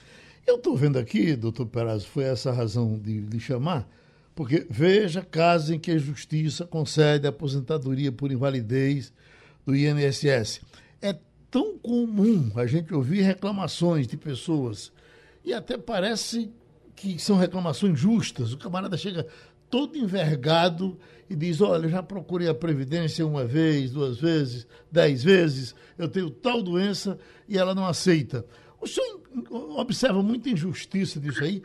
Eu estou vendo aqui, doutor Perazzo, foi essa a razão de lhe chamar, porque veja casos em que a justiça concede aposentadoria por invalidez do INSS. É tão comum a gente ouvir reclamações de pessoas, e até parece que são reclamações justas. O camarada chega todo envergado e diz: Olha, já procurei a Previdência uma vez, duas vezes, dez vezes, eu tenho tal doença e ela não aceita. O senhor observa muita injustiça disso aí?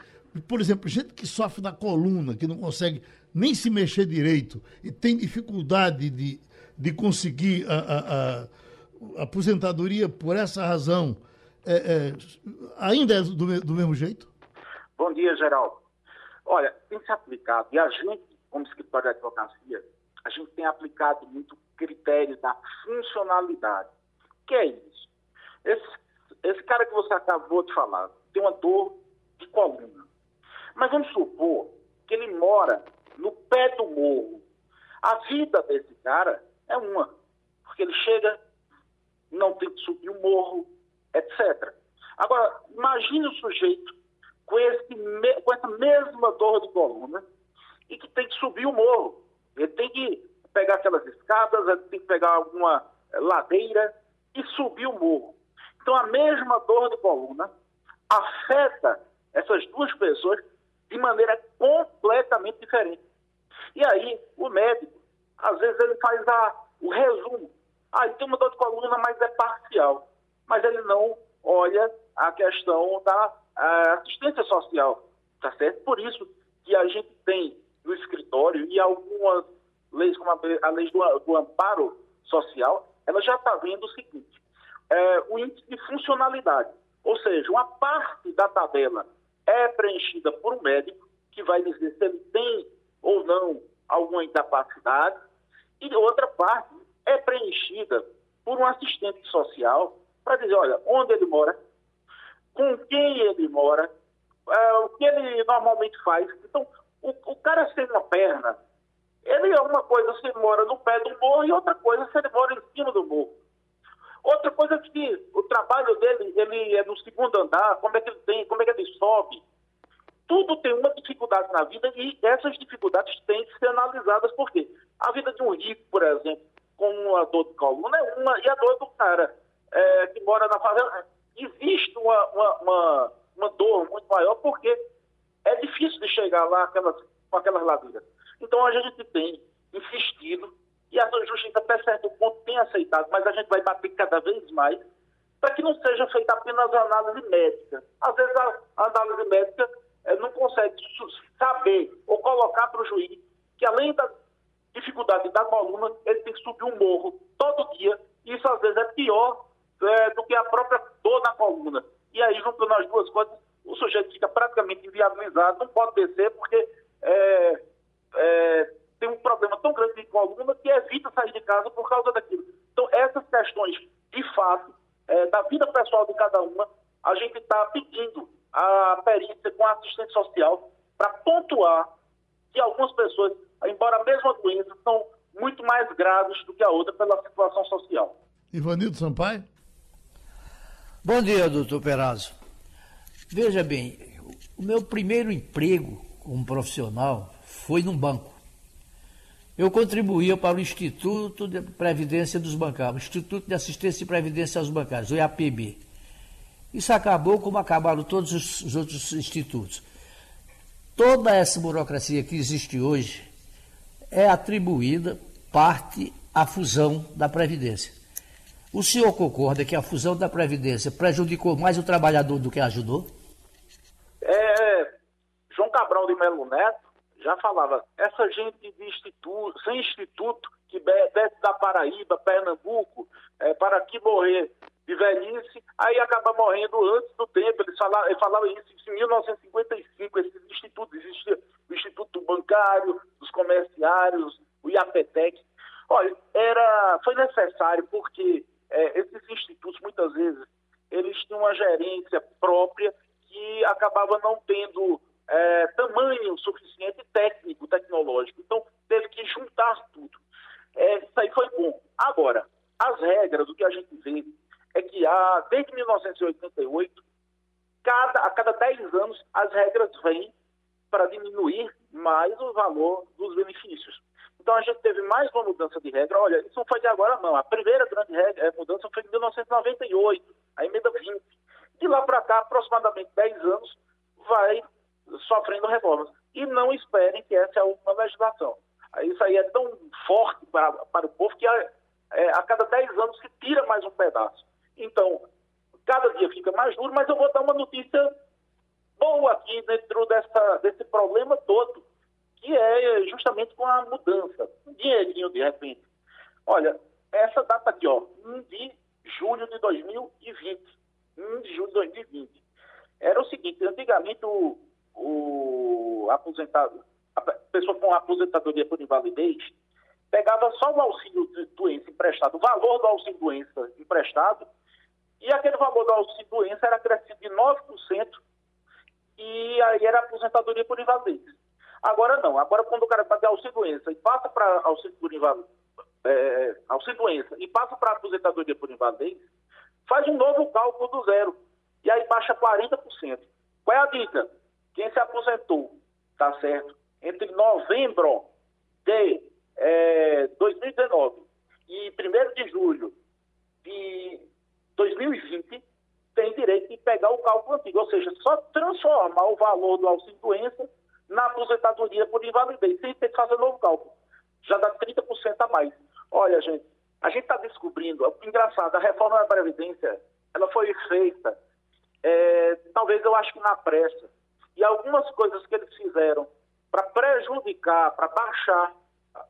Por exemplo, gente que sofre da coluna, que não consegue nem se mexer direito e tem dificuldade de, de conseguir a, a, a aposentadoria por essa razão, é, é, ainda é do, do mesmo jeito? Bom dia, Geraldo. Olha, tem se aplicado, e a gente, como escritório de advocacia, a gente tem aplicado muito critério da funcionalidade. O que é isso? Esse, esse cara que você acabou de falar tem uma dor de coluna. Mas vamos supor que ele mora no pé do morro. A vida desse cara é uma. Porque ele chega, não tem que subir o morro, etc. Agora, imagine o sujeito com, esse, com essa mesma dor de coluna e que tem que subir o morro. Ele tem que pegar aquelas escadas, ele tem que pegar alguma eh, ladeira e subir o morro. Então, a mesma dor de coluna afeta essas duas pessoas de maneira completamente diferente. E aí, o médico, às vezes, ele faz a, o resumo. Ah, ele tem uma dor de coluna, mas é parcial. Mas ele não olha a questão da a assistência social, tá certo? Por isso que a gente tem no escritório e algumas leis, como a, a lei do, do, amparo social, ela já está vendo o seguinte, é, o índice de funcionalidade, ou seja, uma parte da tabela é preenchida por um médico, que vai dizer se ele tem ou não alguma incapacidade, e outra parte é preenchida por um assistente social para dizer, olha, onde ele mora, com quem ele mora, é, o que ele normalmente faz. Então, o, o cara sem uma perna, ele é uma coisa se ele mora no pé do morro e outra coisa se ele mora em cima do morro. Outra coisa é que o trabalho dele, ele é no segundo andar, como é que ele tem, como é que ele sobe. Tudo tem uma dificuldade na vida e essas dificuldades têm que ser analisadas, porque a vida de um rico, por exemplo, com a dor de coluna é uma, e a dor do cara é, que mora na favela existe uma, uma, uma, uma dor muito maior porque é difícil de chegar lá aquelas, com aquelas ladeiras. Então a gente tem insistido e a justiça até certo ponto tem aceitado, mas a gente vai bater cada vez mais para que não seja feita apenas a análise médica. Às vezes a, análise médica é, não consegue saber ou colocar para o juiz que além da dificuldade da coluna, ele tem que subir um morro todo dia. Isso às vezes é pior é, do que a própria dor na coluna. E aí, juntando as duas coisas, o sujeito fica praticamente inviabilizado, não pode descer, porque casa por causa daquilo. Então, essas questões, de fato, é, da vida pessoal de cada uma, a gente está pedindo a perícia com a assistente social para pontuar que algumas pessoas, embora a mesma doença, são muito mais graves do que a outra pela situação social. Ivanildo Sampaio? Bom dia, doutor Perazzo. Veja bem, o meu primeiro emprego como profissional foi num banco. Eu contribuía para o Instituto de Previdência dos Bancários, Instituto de Assistência e Previdência aos Bancários, o IAPB. Isso acabou como acabaram todos os outros institutos. Toda essa burocracia que existe hoje é atribuída parte à fusão da Previdência. O senhor concorda que a fusão da Previdência prejudicou mais o trabalhador do que ajudou? É, João Cabral de Melo Neto já falava, essa gente de instituto, sem instituto, que desce da Paraíba, Pernambuco, é, para aqui morrer de velhice, aí acaba morrendo antes do tempo. Eles falavam, ele falava isso em 1955, esses institutos, existia o Instituto Bancário, dos Comerciários, o IAPETEC. Olha, era, foi necessário porque é, esses institutos, muitas vezes, eles tinham uma gerência própria que acabava não tendo é, tamanho suficiente técnico, tecnológico. Então, teve que juntar tudo. É, isso aí foi bom. Agora, as regras, o que a gente vê é que há, desde 1988, cada, a cada 10 anos, as regras vêm para diminuir mais o valor dos benefícios. Então a gente teve mais uma mudança de regra. Olha, isso não foi de agora, não. A primeira grande regra, é, mudança foi em 1998, a emenda 20. De lá para cá, aproximadamente 10 anos, vai sofrendo reformas. E não esperem que essa é a última legislação. Isso aí é tão forte para, para o povo que é, é, a cada 10 anos se tira mais um pedaço. Então, cada dia fica mais duro, mas eu vou dar uma notícia boa aqui dentro dessa, desse problema todo, que é justamente com a mudança. Um dinheirinho, de repente. Olha, essa data aqui, ó, 1 de julho de 2020. 1 de julho de 2020. Era o seguinte, antigamente o, o aposentado, a pessoa com aposentadoria por invalidez, pegava só o auxílio de doença emprestado, o valor do auxílio doença emprestado, e aquele valor do auxílio doença era crescido de 9%, e aí era aposentadoria por invalidez. Agora não, agora quando o cara de auxílio doença e passa para auxílio por invalidez, é, auxílio doença e passa para aposentadoria por invalidez, faz um novo cálculo do zero, e aí baixa 40%. Qual é a dica? Quem se aposentou, tá certo, entre novembro de é, 2019 e 1 de julho de 2020, tem direito de pegar o cálculo antigo, ou seja, só transformar o valor do auxílio doença na aposentadoria por invalidez, sem ter que fazer novo cálculo. Já dá 30% a mais. Olha, gente, a gente está descobrindo, engraçado, a reforma da Previdência, ela foi feita, é, talvez eu acho que na pressa, e algumas coisas que eles fizeram para prejudicar, para baixar,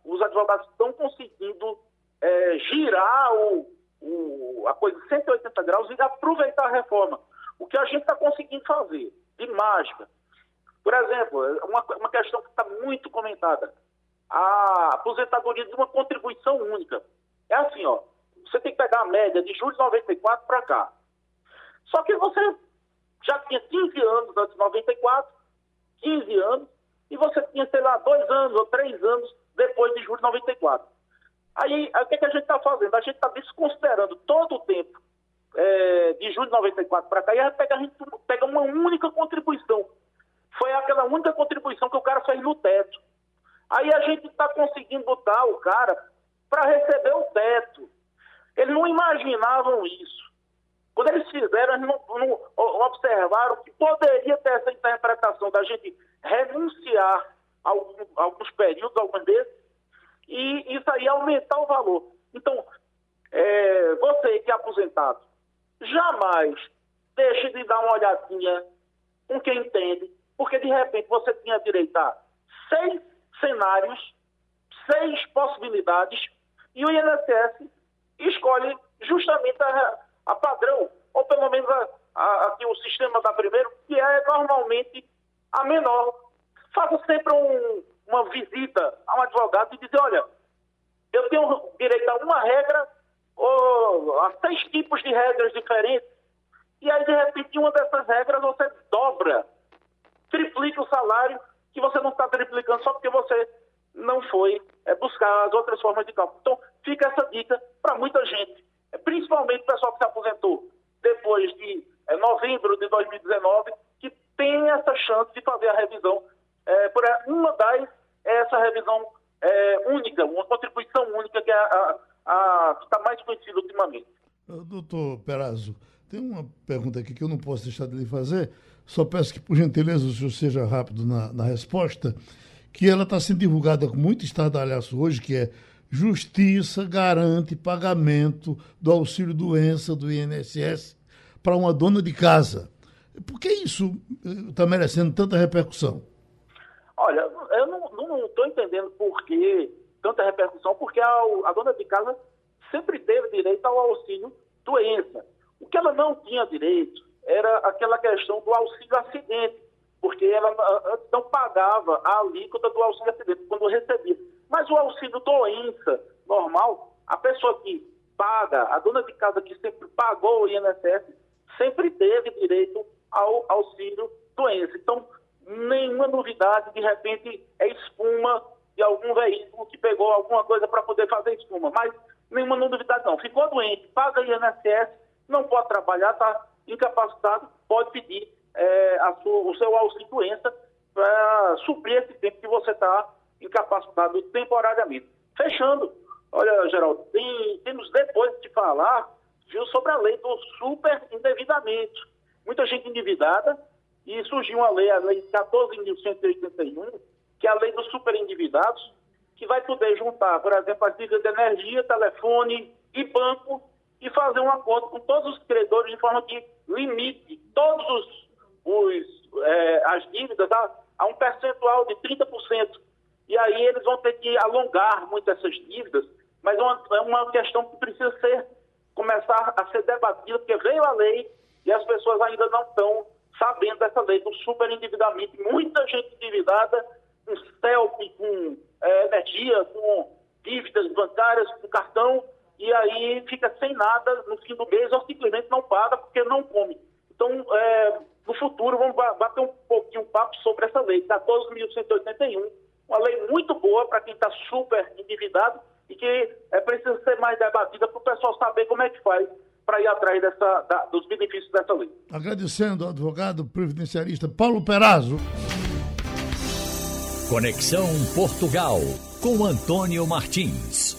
os advogados estão conseguindo é, girar o, o, a coisa de 180 graus e aproveitar a reforma. O que a gente está conseguindo fazer, de mágica. Por exemplo, uma, uma questão que está muito comentada, a aposentadoria de uma contribuição única. É assim, ó, você tem que pegar a média de julho de 94 para cá. Só que você já tinha 15 anos antes de 94, 15 anos, e você tinha, sei lá, dois anos ou três anos depois de julho de 94. Aí, o que, é que a gente está fazendo? A gente está desconsiderando todo o tempo é, de julho de 94 para cá e a pega, a gente pega uma única contribuição. Foi aquela única contribuição que o cara fez no teto. Aí a gente está conseguindo botar o cara para receber o teto. Eles não imaginavam isso. Quando eles fizeram, eles não, não observaram que poderia ter essa interpretação da gente renunciar a alguns, períodos, alguns desses, e isso aí aumentar o valor. Então, é, você que é aposentado, jamais deixe de dar uma olhadinha com quem entende, porque de repente você tinha direito a seis cenários, seis possibilidades, e o INSS escolhe justamente a, a padrão, ou pelo menos a, a, aqui o sistema da primeiro, que é normalmente a menor. Faça sempre um, uma visita a um advogado e dizer, olha, eu tenho direito a uma regra ou a seis tipos de regras diferentes. E aí, de repente, uma dessas regras você dobra, triplica o salário que você não está triplicando só porque você não foi é, buscar as outras formas de cálculo. Então, fica essa dica para muita gente, principalmente o pessoal que se aposentou depois de é, novembro de 2019, que tem essa chance de fazer a revisão. É, por uma das é essa revisão é, única, uma contribuição única que é está mais conhecida ultimamente. Doutor Perazzo, tem uma pergunta aqui que eu não posso deixar de lhe fazer, só peço que, por gentileza, o senhor seja rápido na, na resposta, que ela está sendo divulgada com muito estardalhaço hoje, que é Justiça garante pagamento do auxílio-doença do INSS para uma dona de casa. Por que isso está merecendo tanta repercussão? Olha, eu não estou entendendo por que tanta repercussão, porque a, a dona de casa sempre teve direito ao auxílio-doença. O que ela não tinha direito era aquela questão do auxílio-acidente, porque ela não pagava a alíquota do auxílio-acidente quando recebia. Mas o auxílio doença normal, a pessoa que paga, a dona de casa que sempre pagou o INSS, sempre teve direito ao auxílio doença. Então, nenhuma novidade, de repente é espuma de algum veículo que pegou alguma coisa para poder fazer espuma. Mas nenhuma novidade não. Ficou doente, paga INSS, não pode trabalhar, está incapacitado, pode pedir é, sua, o seu auxílio doença para suprir esse tempo que você está incapacitado temporariamente. Fechando, olha, Geraldo, tem, temos depois de falar viu, sobre a lei do super endividamento. Muita gente endividada e surgiu uma lei, a lei 14.181, que é a lei dos super endividados, que vai poder juntar, por exemplo, as dívidas de energia, telefone e banco e fazer um acordo com todos os credores de forma que limite todos os, os é, as dívidas a, a, um percentual de 30%. E aí eles vão ter que alongar muito essas dívidas, mas é uma, questão que precisa ser começar a ser debatida, porque veio a lei e as pessoas ainda não estão sabendo dessa lei do superendividamento. Muita gente endividada com CELP, com é, energia, com dívidas bancárias, com cartão, e aí fica sem nada no fim do mês ou simplesmente não paga porque não come. Então, é, no futuro, vamos bater um pouquinho um papo sobre essa lei, 14.181, uma lei muito boa para quem está super endividado e que é preciso ser mais debatida para o pessoal saber como é que faz para ir atrás dessa, da, dos benefícios dessa lei. Agradecendo ao advogado previdenciarista Paulo Perazzo. Conexão Portugal com Antônio Martins.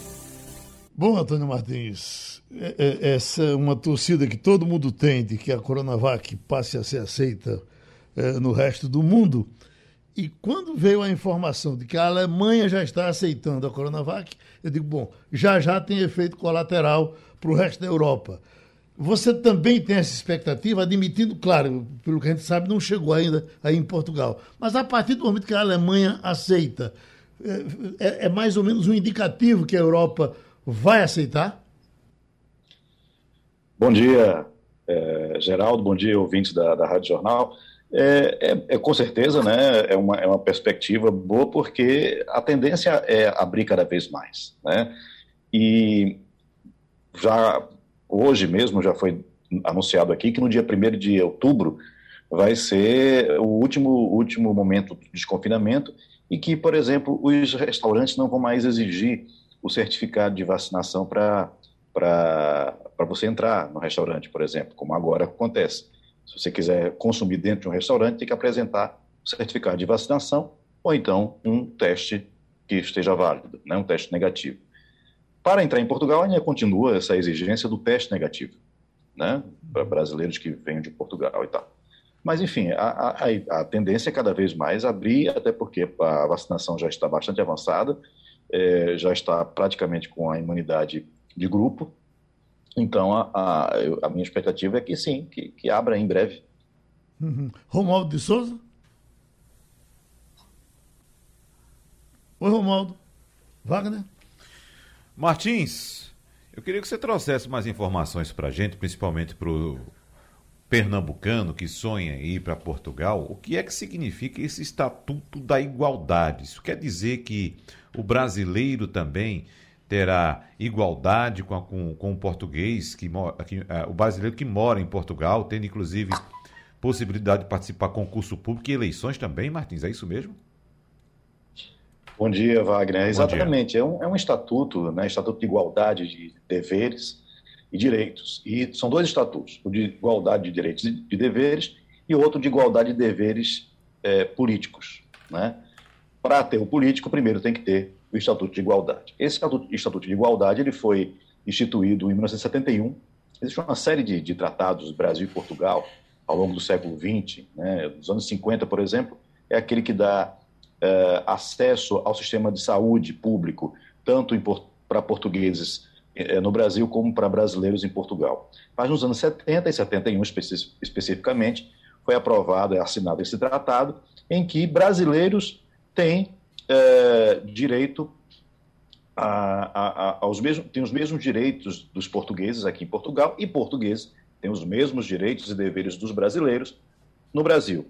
Bom, Antônio Martins, é, é, essa é uma torcida que todo mundo tem de que a Coronavac passe a ser aceita é, no resto do mundo. E quando veio a informação de que a Alemanha já está aceitando a Coronavac, eu digo, bom, já já tem efeito colateral para o resto da Europa. Você também tem essa expectativa, admitindo, claro, pelo que a gente sabe, não chegou ainda aí em Portugal. Mas a partir do momento que a Alemanha aceita, é, é, é mais ou menos um indicativo que a Europa vai aceitar? Bom dia, é, Geraldo, bom dia, ouvintes da, da Rádio Jornal. É, é, é, com certeza, né, é uma, é uma perspectiva boa, porque a tendência é abrir cada vez mais, né, e já hoje mesmo já foi anunciado aqui que no dia 1 de outubro vai ser o último, último momento de desconfinamento e que, por exemplo, os restaurantes não vão mais exigir o certificado de vacinação para você entrar no restaurante, por exemplo, como agora acontece. Se você quiser consumir dentro de um restaurante, tem que apresentar o certificado de vacinação ou então um teste que esteja válido, né, um teste negativo. Para entrar em Portugal, ainda continua essa exigência do teste negativo, né? Para brasileiros que vêm de Portugal e tal. Mas, enfim, a, a, a, tendência é cada vez mais abrir, até porque a vacinação já está bastante avançada, é, já está praticamente com a imunidade de grupo. Então, a, a, a minha expectativa é que sim, que, que abra em breve. Uhum. Romualdo de Souza? Oi, Romualdo. Wagner? Martins, eu queria que você trouxesse mais informações para a gente, principalmente para o pernambucano que sonha em ir para Portugal. O que é que significa esse Estatuto da Igualdade? Isso quer dizer que o brasileiro também terá igualdade com, a, com, com o português, que, que uh, o brasileiro que mora em Portugal, tendo inclusive possibilidade de participar de concurso público e eleições também, Martins, é isso mesmo? Bom dia, Wagner. Exatamente, é um, é um estatuto, né, estatuto de igualdade de deveres e direitos. E são dois estatutos, o de igualdade de direitos e de deveres e outro de igualdade de deveres é, políticos. Né? Para ter o político, primeiro tem que ter o Estatuto de Igualdade. Esse Estatuto, de Igualdade ele foi instituído em 1971. Existe uma série de, de tratados, Brasil e Portugal, ao longo do século XX, né? dos anos 50, por exemplo, é aquele que dá uh, acesso ao sistema de saúde público, tanto para portugueses uh, no Brasil como para brasileiros em Portugal. Mas nos anos 70 e 71, especi especificamente, foi aprovado e assinado esse tratado, em que brasileiros têm uh, direito a, a, aos mesmos, têm os mesmos direitos dos portugueses aqui em Portugal e portugueses têm os mesmos direitos e deveres dos brasileiros no Brasil.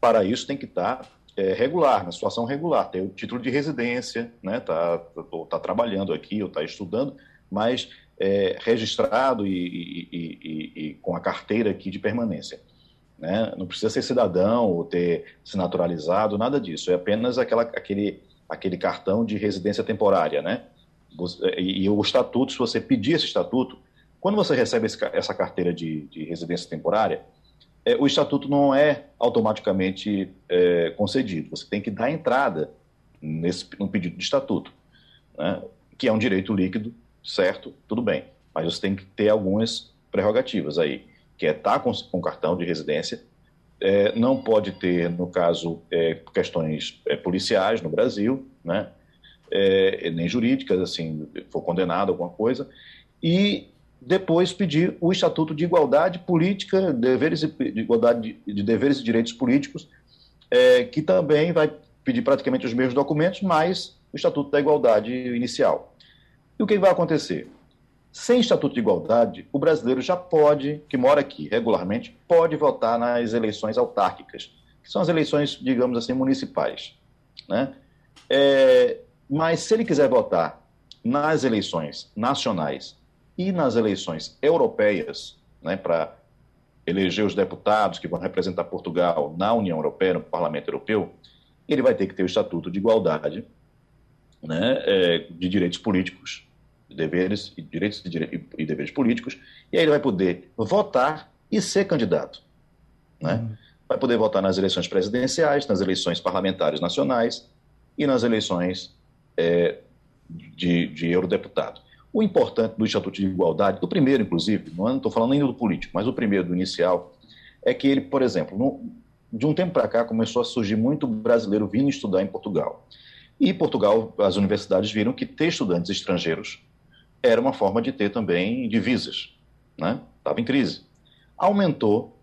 Para isso tem que estar é, regular, na situação regular, tem o título de residência, né, tá, tá trabalhando aqui ou está estudando, mas é, registrado e, e, e, e, com a carteira aqui de permanência. Né? Não precisa ser cidadão ou ter se naturalizado, nada disso. É apenas aquela, aquele, aquele cartão de residência temporária, né? E, o estatuto, se você pedir esse estatuto, Quando você recebe esse, essa carteira de, de residência temporária, é, o estatuto não é automaticamente é, concedido. Você tem que dar entrada nesse, no pedido de estatuto, né, que é um direito líquido, certo? Tudo bem. Mas você tem que ter algumas prerrogativas aí, que é estar tá com, com cartão de residência, é, não pode ter, no caso, é, questões é, policiais no Brasil, né, é, nem jurídicas, assim, for condenado alguma coisa, e depois pedir o Estatuto de Igualdade Política, deveres de igualdade de, de deveres e direitos políticos, é, que também vai pedir praticamente os mesmos documentos, mais o Estatuto da Igualdade inicial. E o que vai acontecer? Sem Estatuto de Igualdade, o brasileiro já pode, que mora aqui regularmente, pode votar nas eleições autárquicas, que são as eleições, digamos assim, municipais. Né? É, mas se ele quiser votar nas eleições nacionais e nas eleições europeias, né, para eleger os deputados que vão representar Portugal na União Europeia, no Parlamento Europeu, ele vai ter que ter o Estatuto de Igualdade né, é, de Direitos Políticos, deveres e direitos e, deveres políticos, e aí ele vai poder votar e ser candidato. Né? Uhum. Vai poder votar nas eleições presidenciais, nas eleições parlamentares nacionais e nas eleições é, de, de eurodeputado. O importante do Estatuto de Igualdade, do primeiro, inclusive, não estou falando ainda do político, mas o primeiro, do inicial, é que ele, por exemplo, no, de um tempo para cá começou a surgir muito brasileiro vindo estudar em Portugal. E Portugal, as universidades viram que ter estudantes estrangeiros era uma forma de ter também divisas, né? Estava em crise. Aumentou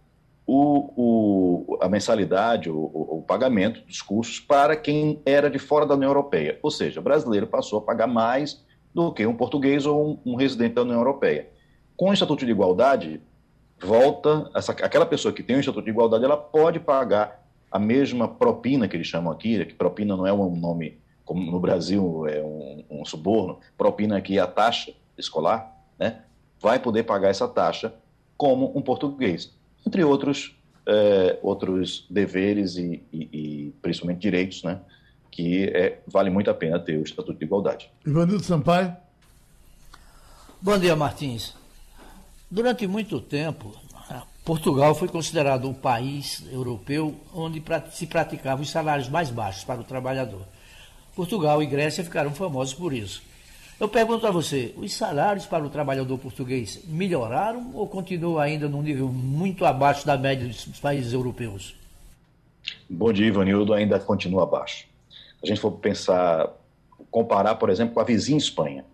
o, o, a mensalidade, o, o, pagamento dos custos para quem era de fora da União Europeia. Ou seja, o brasileiro passou a pagar mais do que um português ou um, um residente da União Europeia. Com o Estatuto de Igualdade, volta, essa, aquela pessoa que tem o Estatuto de Igualdade, ela pode pagar a mesma propina que eles chamam aqui, que propina não é um nome, como no Brasil é um, um suborno, propina aqui a taxa escolar, né? vai poder pagar essa taxa como um português, entre outros, é, outros deveres e, e, e, principalmente direitos, né? que é, vale muito a pena ter o Estatuto de Igualdade. Ivanildo Sampaio. Bom dia, Martins. Durante muito tempo, Portugal foi considerado o país europeu onde se praticavam os salários mais baixos para o trabalhador. Portugal e Grécia ficaram famosos por isso. Eu pergunto a você, os salários para o trabalhador português melhoraram ou continuam ainda num nível muito abaixo da média dos países europeus? Bom dia, Ivanildo, ainda continua abaixo a gente for pensar, comparar, por exemplo, com a vizinha Espanha.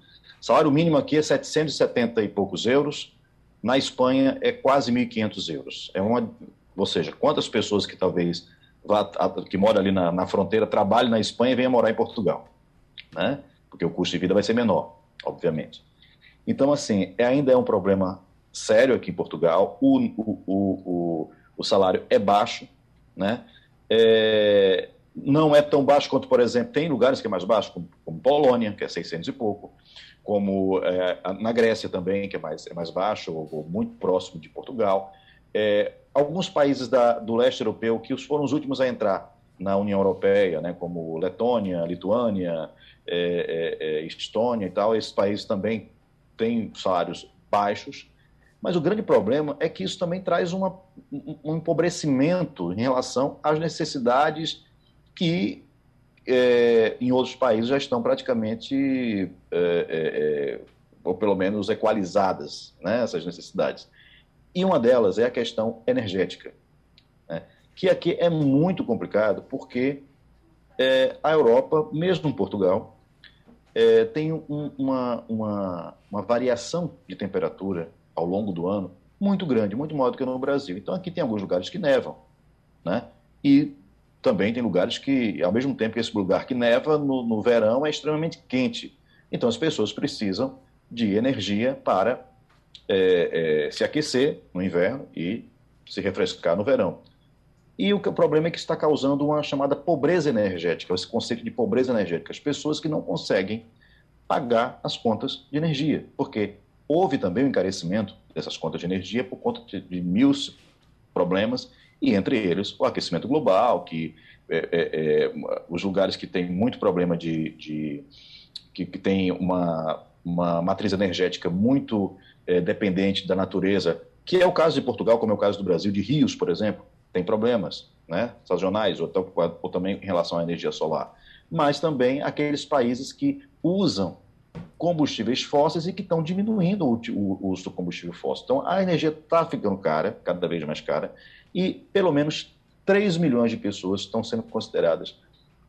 O salário mínimo aqui é 770 e poucos euros, na Espanha é quase 1.500 euros. É uma, ou seja, quantas pessoas que talvez que moram ali na, na fronteira trabalhem na Espanha e venham morar em Portugal, né? Porque o custo de vida vai ser menor, obviamente. Então, assim, ainda é um problema sério aqui em Portugal. O, o, o, o, salário é baixo, né? É, não é tão baixo quanto, por exemplo, tem lugares que é mais baixo, como, como Polônia, que é 600 e pouco, como é, na Grécia também, que é mais, é mais baixo, ou, ou muito próximo de Portugal. É, alguns países da, do leste europeu que foram os últimos a entrar na União Europeia, né, como Letônia, Lituânia, é, é, é Estônia e tal, esses países também têm salários baixos, mas o grande problema é que isso também traz uma, um empobrecimento em relação às necessidades que é, em outros países já estão praticamente, é, é, ou pelo menos equalizadas, né, essas necessidades. E uma delas é a questão energética, né, que aqui é muito complicado, porque é, a Europa, mesmo Portugal, é, tem um, uma, uma, uma variação de temperatura ao longo do ano muito grande, muito maior do que no Brasil. Então aqui tem alguns lugares que nevam, né? E também tem lugares que, ao mesmo tempo que esse lugar que neva, no, no verão é extremamente quente. Então as pessoas precisam de energia para é, é, se aquecer no inverno e se refrescar no verão. E o, o problema é que está causando uma chamada pobreza energética, esse conceito de pobreza energética. As pessoas que não conseguem pagar as contas de energia, porque houve também o um encarecimento dessas contas de energia por conta de, de mil problemas e entre eles o aquecimento global, que é, é, é, os lugares que têm muito problema de, de que, que tem uma, uma matriz energética muito é, dependente da natureza, que é o caso de Portugal, como é o caso do Brasil, de rios, por exemplo, tem problemas né, sazonais, ou, ou também em relação à energia solar. Mas também aqueles países que usam combustíveis fósseis e que estão diminuindo o, o, uso do combustível fóssil. Então, a energia está ficando cara, cada vez mais cara, e pelo menos 3 milhões de pessoas estão sendo consideradas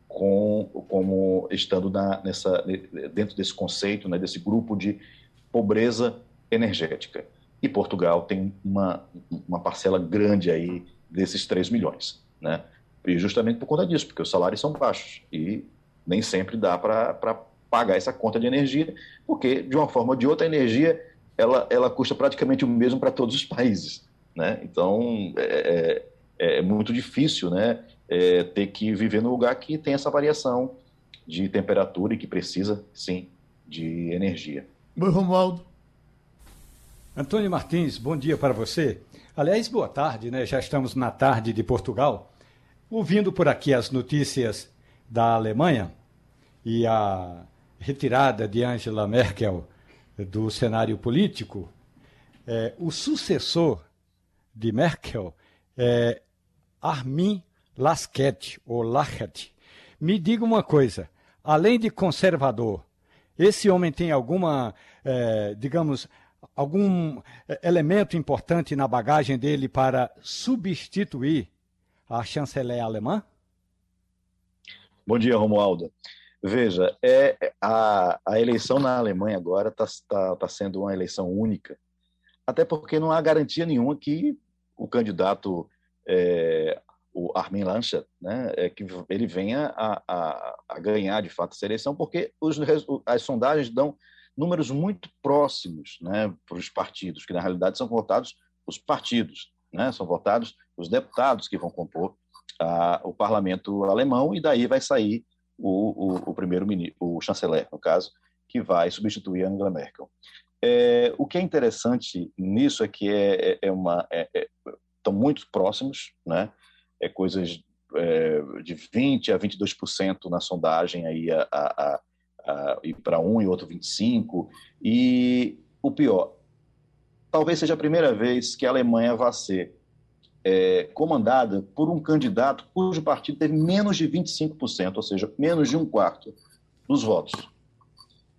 com, como estando na, nessa, dentro desse conceito, né, desse grupo de pobreza energética. E Portugal tem uma, uma parcela grande aí desses 3 milhões. Né? E justamente por conta disso, porque os salários são baixos e nem sempre dá para pagar essa conta de energia, porque de uma forma ou de outra a energia ela, ela custa praticamente o mesmo para todos os países. Né? Então é, é, é muito difícil né, é, ter que viver num lugar que tem essa variação de temperatura e que precisa, sim, de energia. Oi, Romualdo. Antônio Martins, bom dia para você. Aliás, boa tarde, né? Já estamos na tarde de Portugal. Ouvindo por aqui as notícias da Alemanha e a retirada de Angela Merkel do cenário político, é, o sucessor de Merkel é Armin Laschet, ou Laschet. Me diga uma coisa, além de conservador, esse homem tem alguma, é, digamos, algum é, elemento importante na bagagem dele para substituir a chanceler alemã? Bom dia, Romualdo. Veja, é, a, a eleição na Alemanha agora está tá, tá sendo uma eleição única, até porque não há garantia nenhuma que o candidato, é, o Armin Laschet, né, é, que ele venha a, a, a, ganhar de fato essa eleição, porque os, as sondagens dão números muito próximos né, para os partidos, que na realidade são votados os partidos, né, são votados os deputados que vão compor o parlamento alemão, e daí vai sair o, o, o primeiro-ministro, o chanceler, no caso, que vai substituir Angela Merkel. É, o que é interessante nisso é que é, é, é uma, é, é, estão muito próximos, né? É coisas é, de 20 a 22% na sondagem aí a, a, a, ir para um e outro 25 e o pior, talvez seja a primeira vez que a Alemanha vai ser é, comandada por um candidato cujo partido teve menos de 25%, ou seja, menos de um quarto dos votos.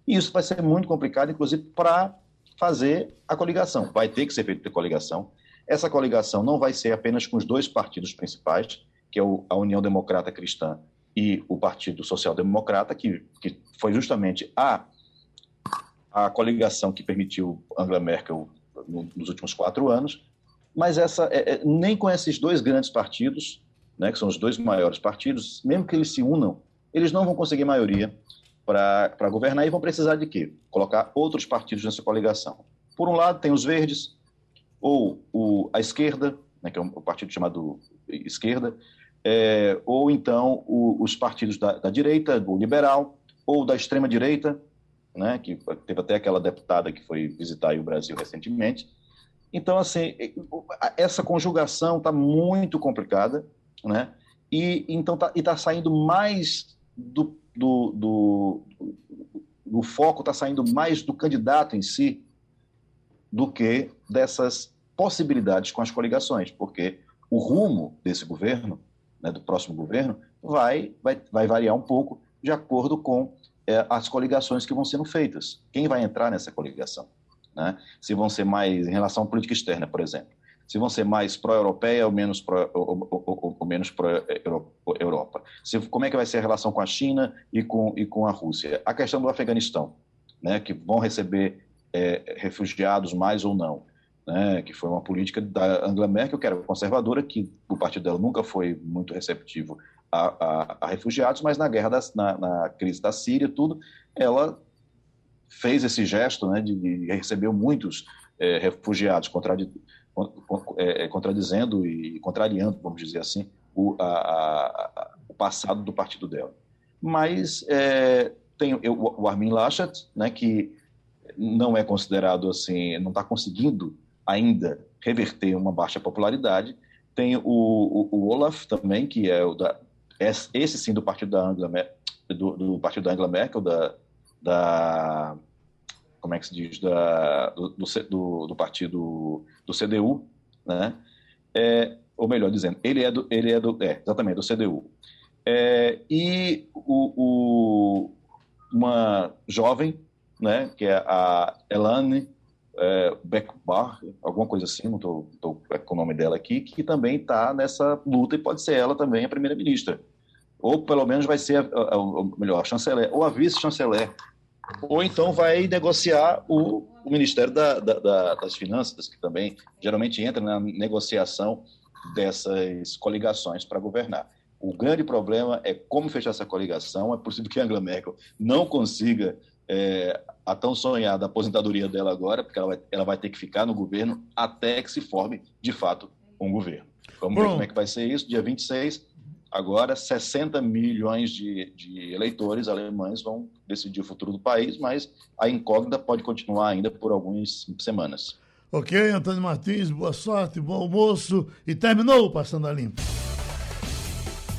E isso vai ser muito complicado, inclusive, para fazer a coligação. Vai ter que ser feita a coligação. Essa coligação não vai ser apenas com os dois partidos principais, que é a União Democrata Cristã e o Partido Social Democrata, que, que foi justamente a, a coligação que permitiu Angela Merkel no, nos últimos quatro anos mas essa é, é, nem com esses dois grandes partidos, né, que são os dois maiores partidos, mesmo que eles se unam, eles não vão conseguir maioria para governar e vão precisar de quê? Colocar outros partidos nessa coligação. Por um lado, tem os verdes, ou o, a esquerda, né, que é um, partido chamado esquerda, é, ou então o, os partidos da, da, direita, do liberal, ou da extrema-direita, né, que teve até aquela deputada que foi visitar o Brasil recentemente, então, assim, essa conjugação está muito complicada, né? E então está tá saindo mais do, do, do, do foco, está saindo mais do candidato em si do que dessas possibilidades com as coligações, porque o rumo desse governo, né, do próximo governo, vai, vai, vai variar um pouco de acordo com é, as coligações que vão sendo feitas. Quem vai entrar nessa coligação? né? se vão ser mais em relação à política externa, por exemplo, se vão ser mais pró-europeia ou menos pró, ou, ou, ou menos pró-Europa. Como é que vai ser a relação com a China e com, e com a Rússia? A questão do Afeganistão, né? que vão receber é, refugiados mais ou não. Né, que foi uma política da Angela Merkel, que era conservadora, que o partido dela nunca foi muito receptivo a, a, a refugiados, mas na guerra, na, na, crise da Síria, tudo, ela fez esse gesto né, de, de recebeu muitos é, refugiados, contradi, é, contradizendo e contrariando, vamos dizer assim, o, a, o passado do partido dela. Mas é, tem o, o Armin Laschet, né, que não é considerado assim, não está conseguindo ainda reverter uma baixa popularidade. Tem o, o, o Olaf também, que é o da, esse sim do partido da Angela, do, do partido da Angela Merkel, da, da como é que se diz, da, do, do, do partido do CDU, né? É, ou melhor dizendo, ele é do, ele é do, é, exatamente, do CDU. É, e o, o, uma jovem, né, que é a Elane é, Beckbar, alguma coisa assim, não estou com o nome dela aqui, que também está nessa luta e pode ser ela também a primeira-ministra. Ou pelo menos vai ser, a, a, a, melhor, a chanceler, ou a vice-chanceler. Ou então vai negociar o, o Ministério da, da, da, das Finanças, que também geralmente entra na negociação dessas coligações para governar. O grande problema é como fechar essa coligação. É possível que a Angela Merkel não consiga é, a tão sonhada aposentadoria dela agora, porque ela vai, ela vai ter que ficar no governo até que se forme, de fato, um governo. Vamos ver como é que vai ser isso. Dia 26, agora, 60 milhões de, de eleitores alemães vão decidir o futuro do país, mas a incógnita pode continuar ainda por algumas semanas. Ok, Antônio Martins, boa sorte, bom almoço e terminou o Passando a Limpo.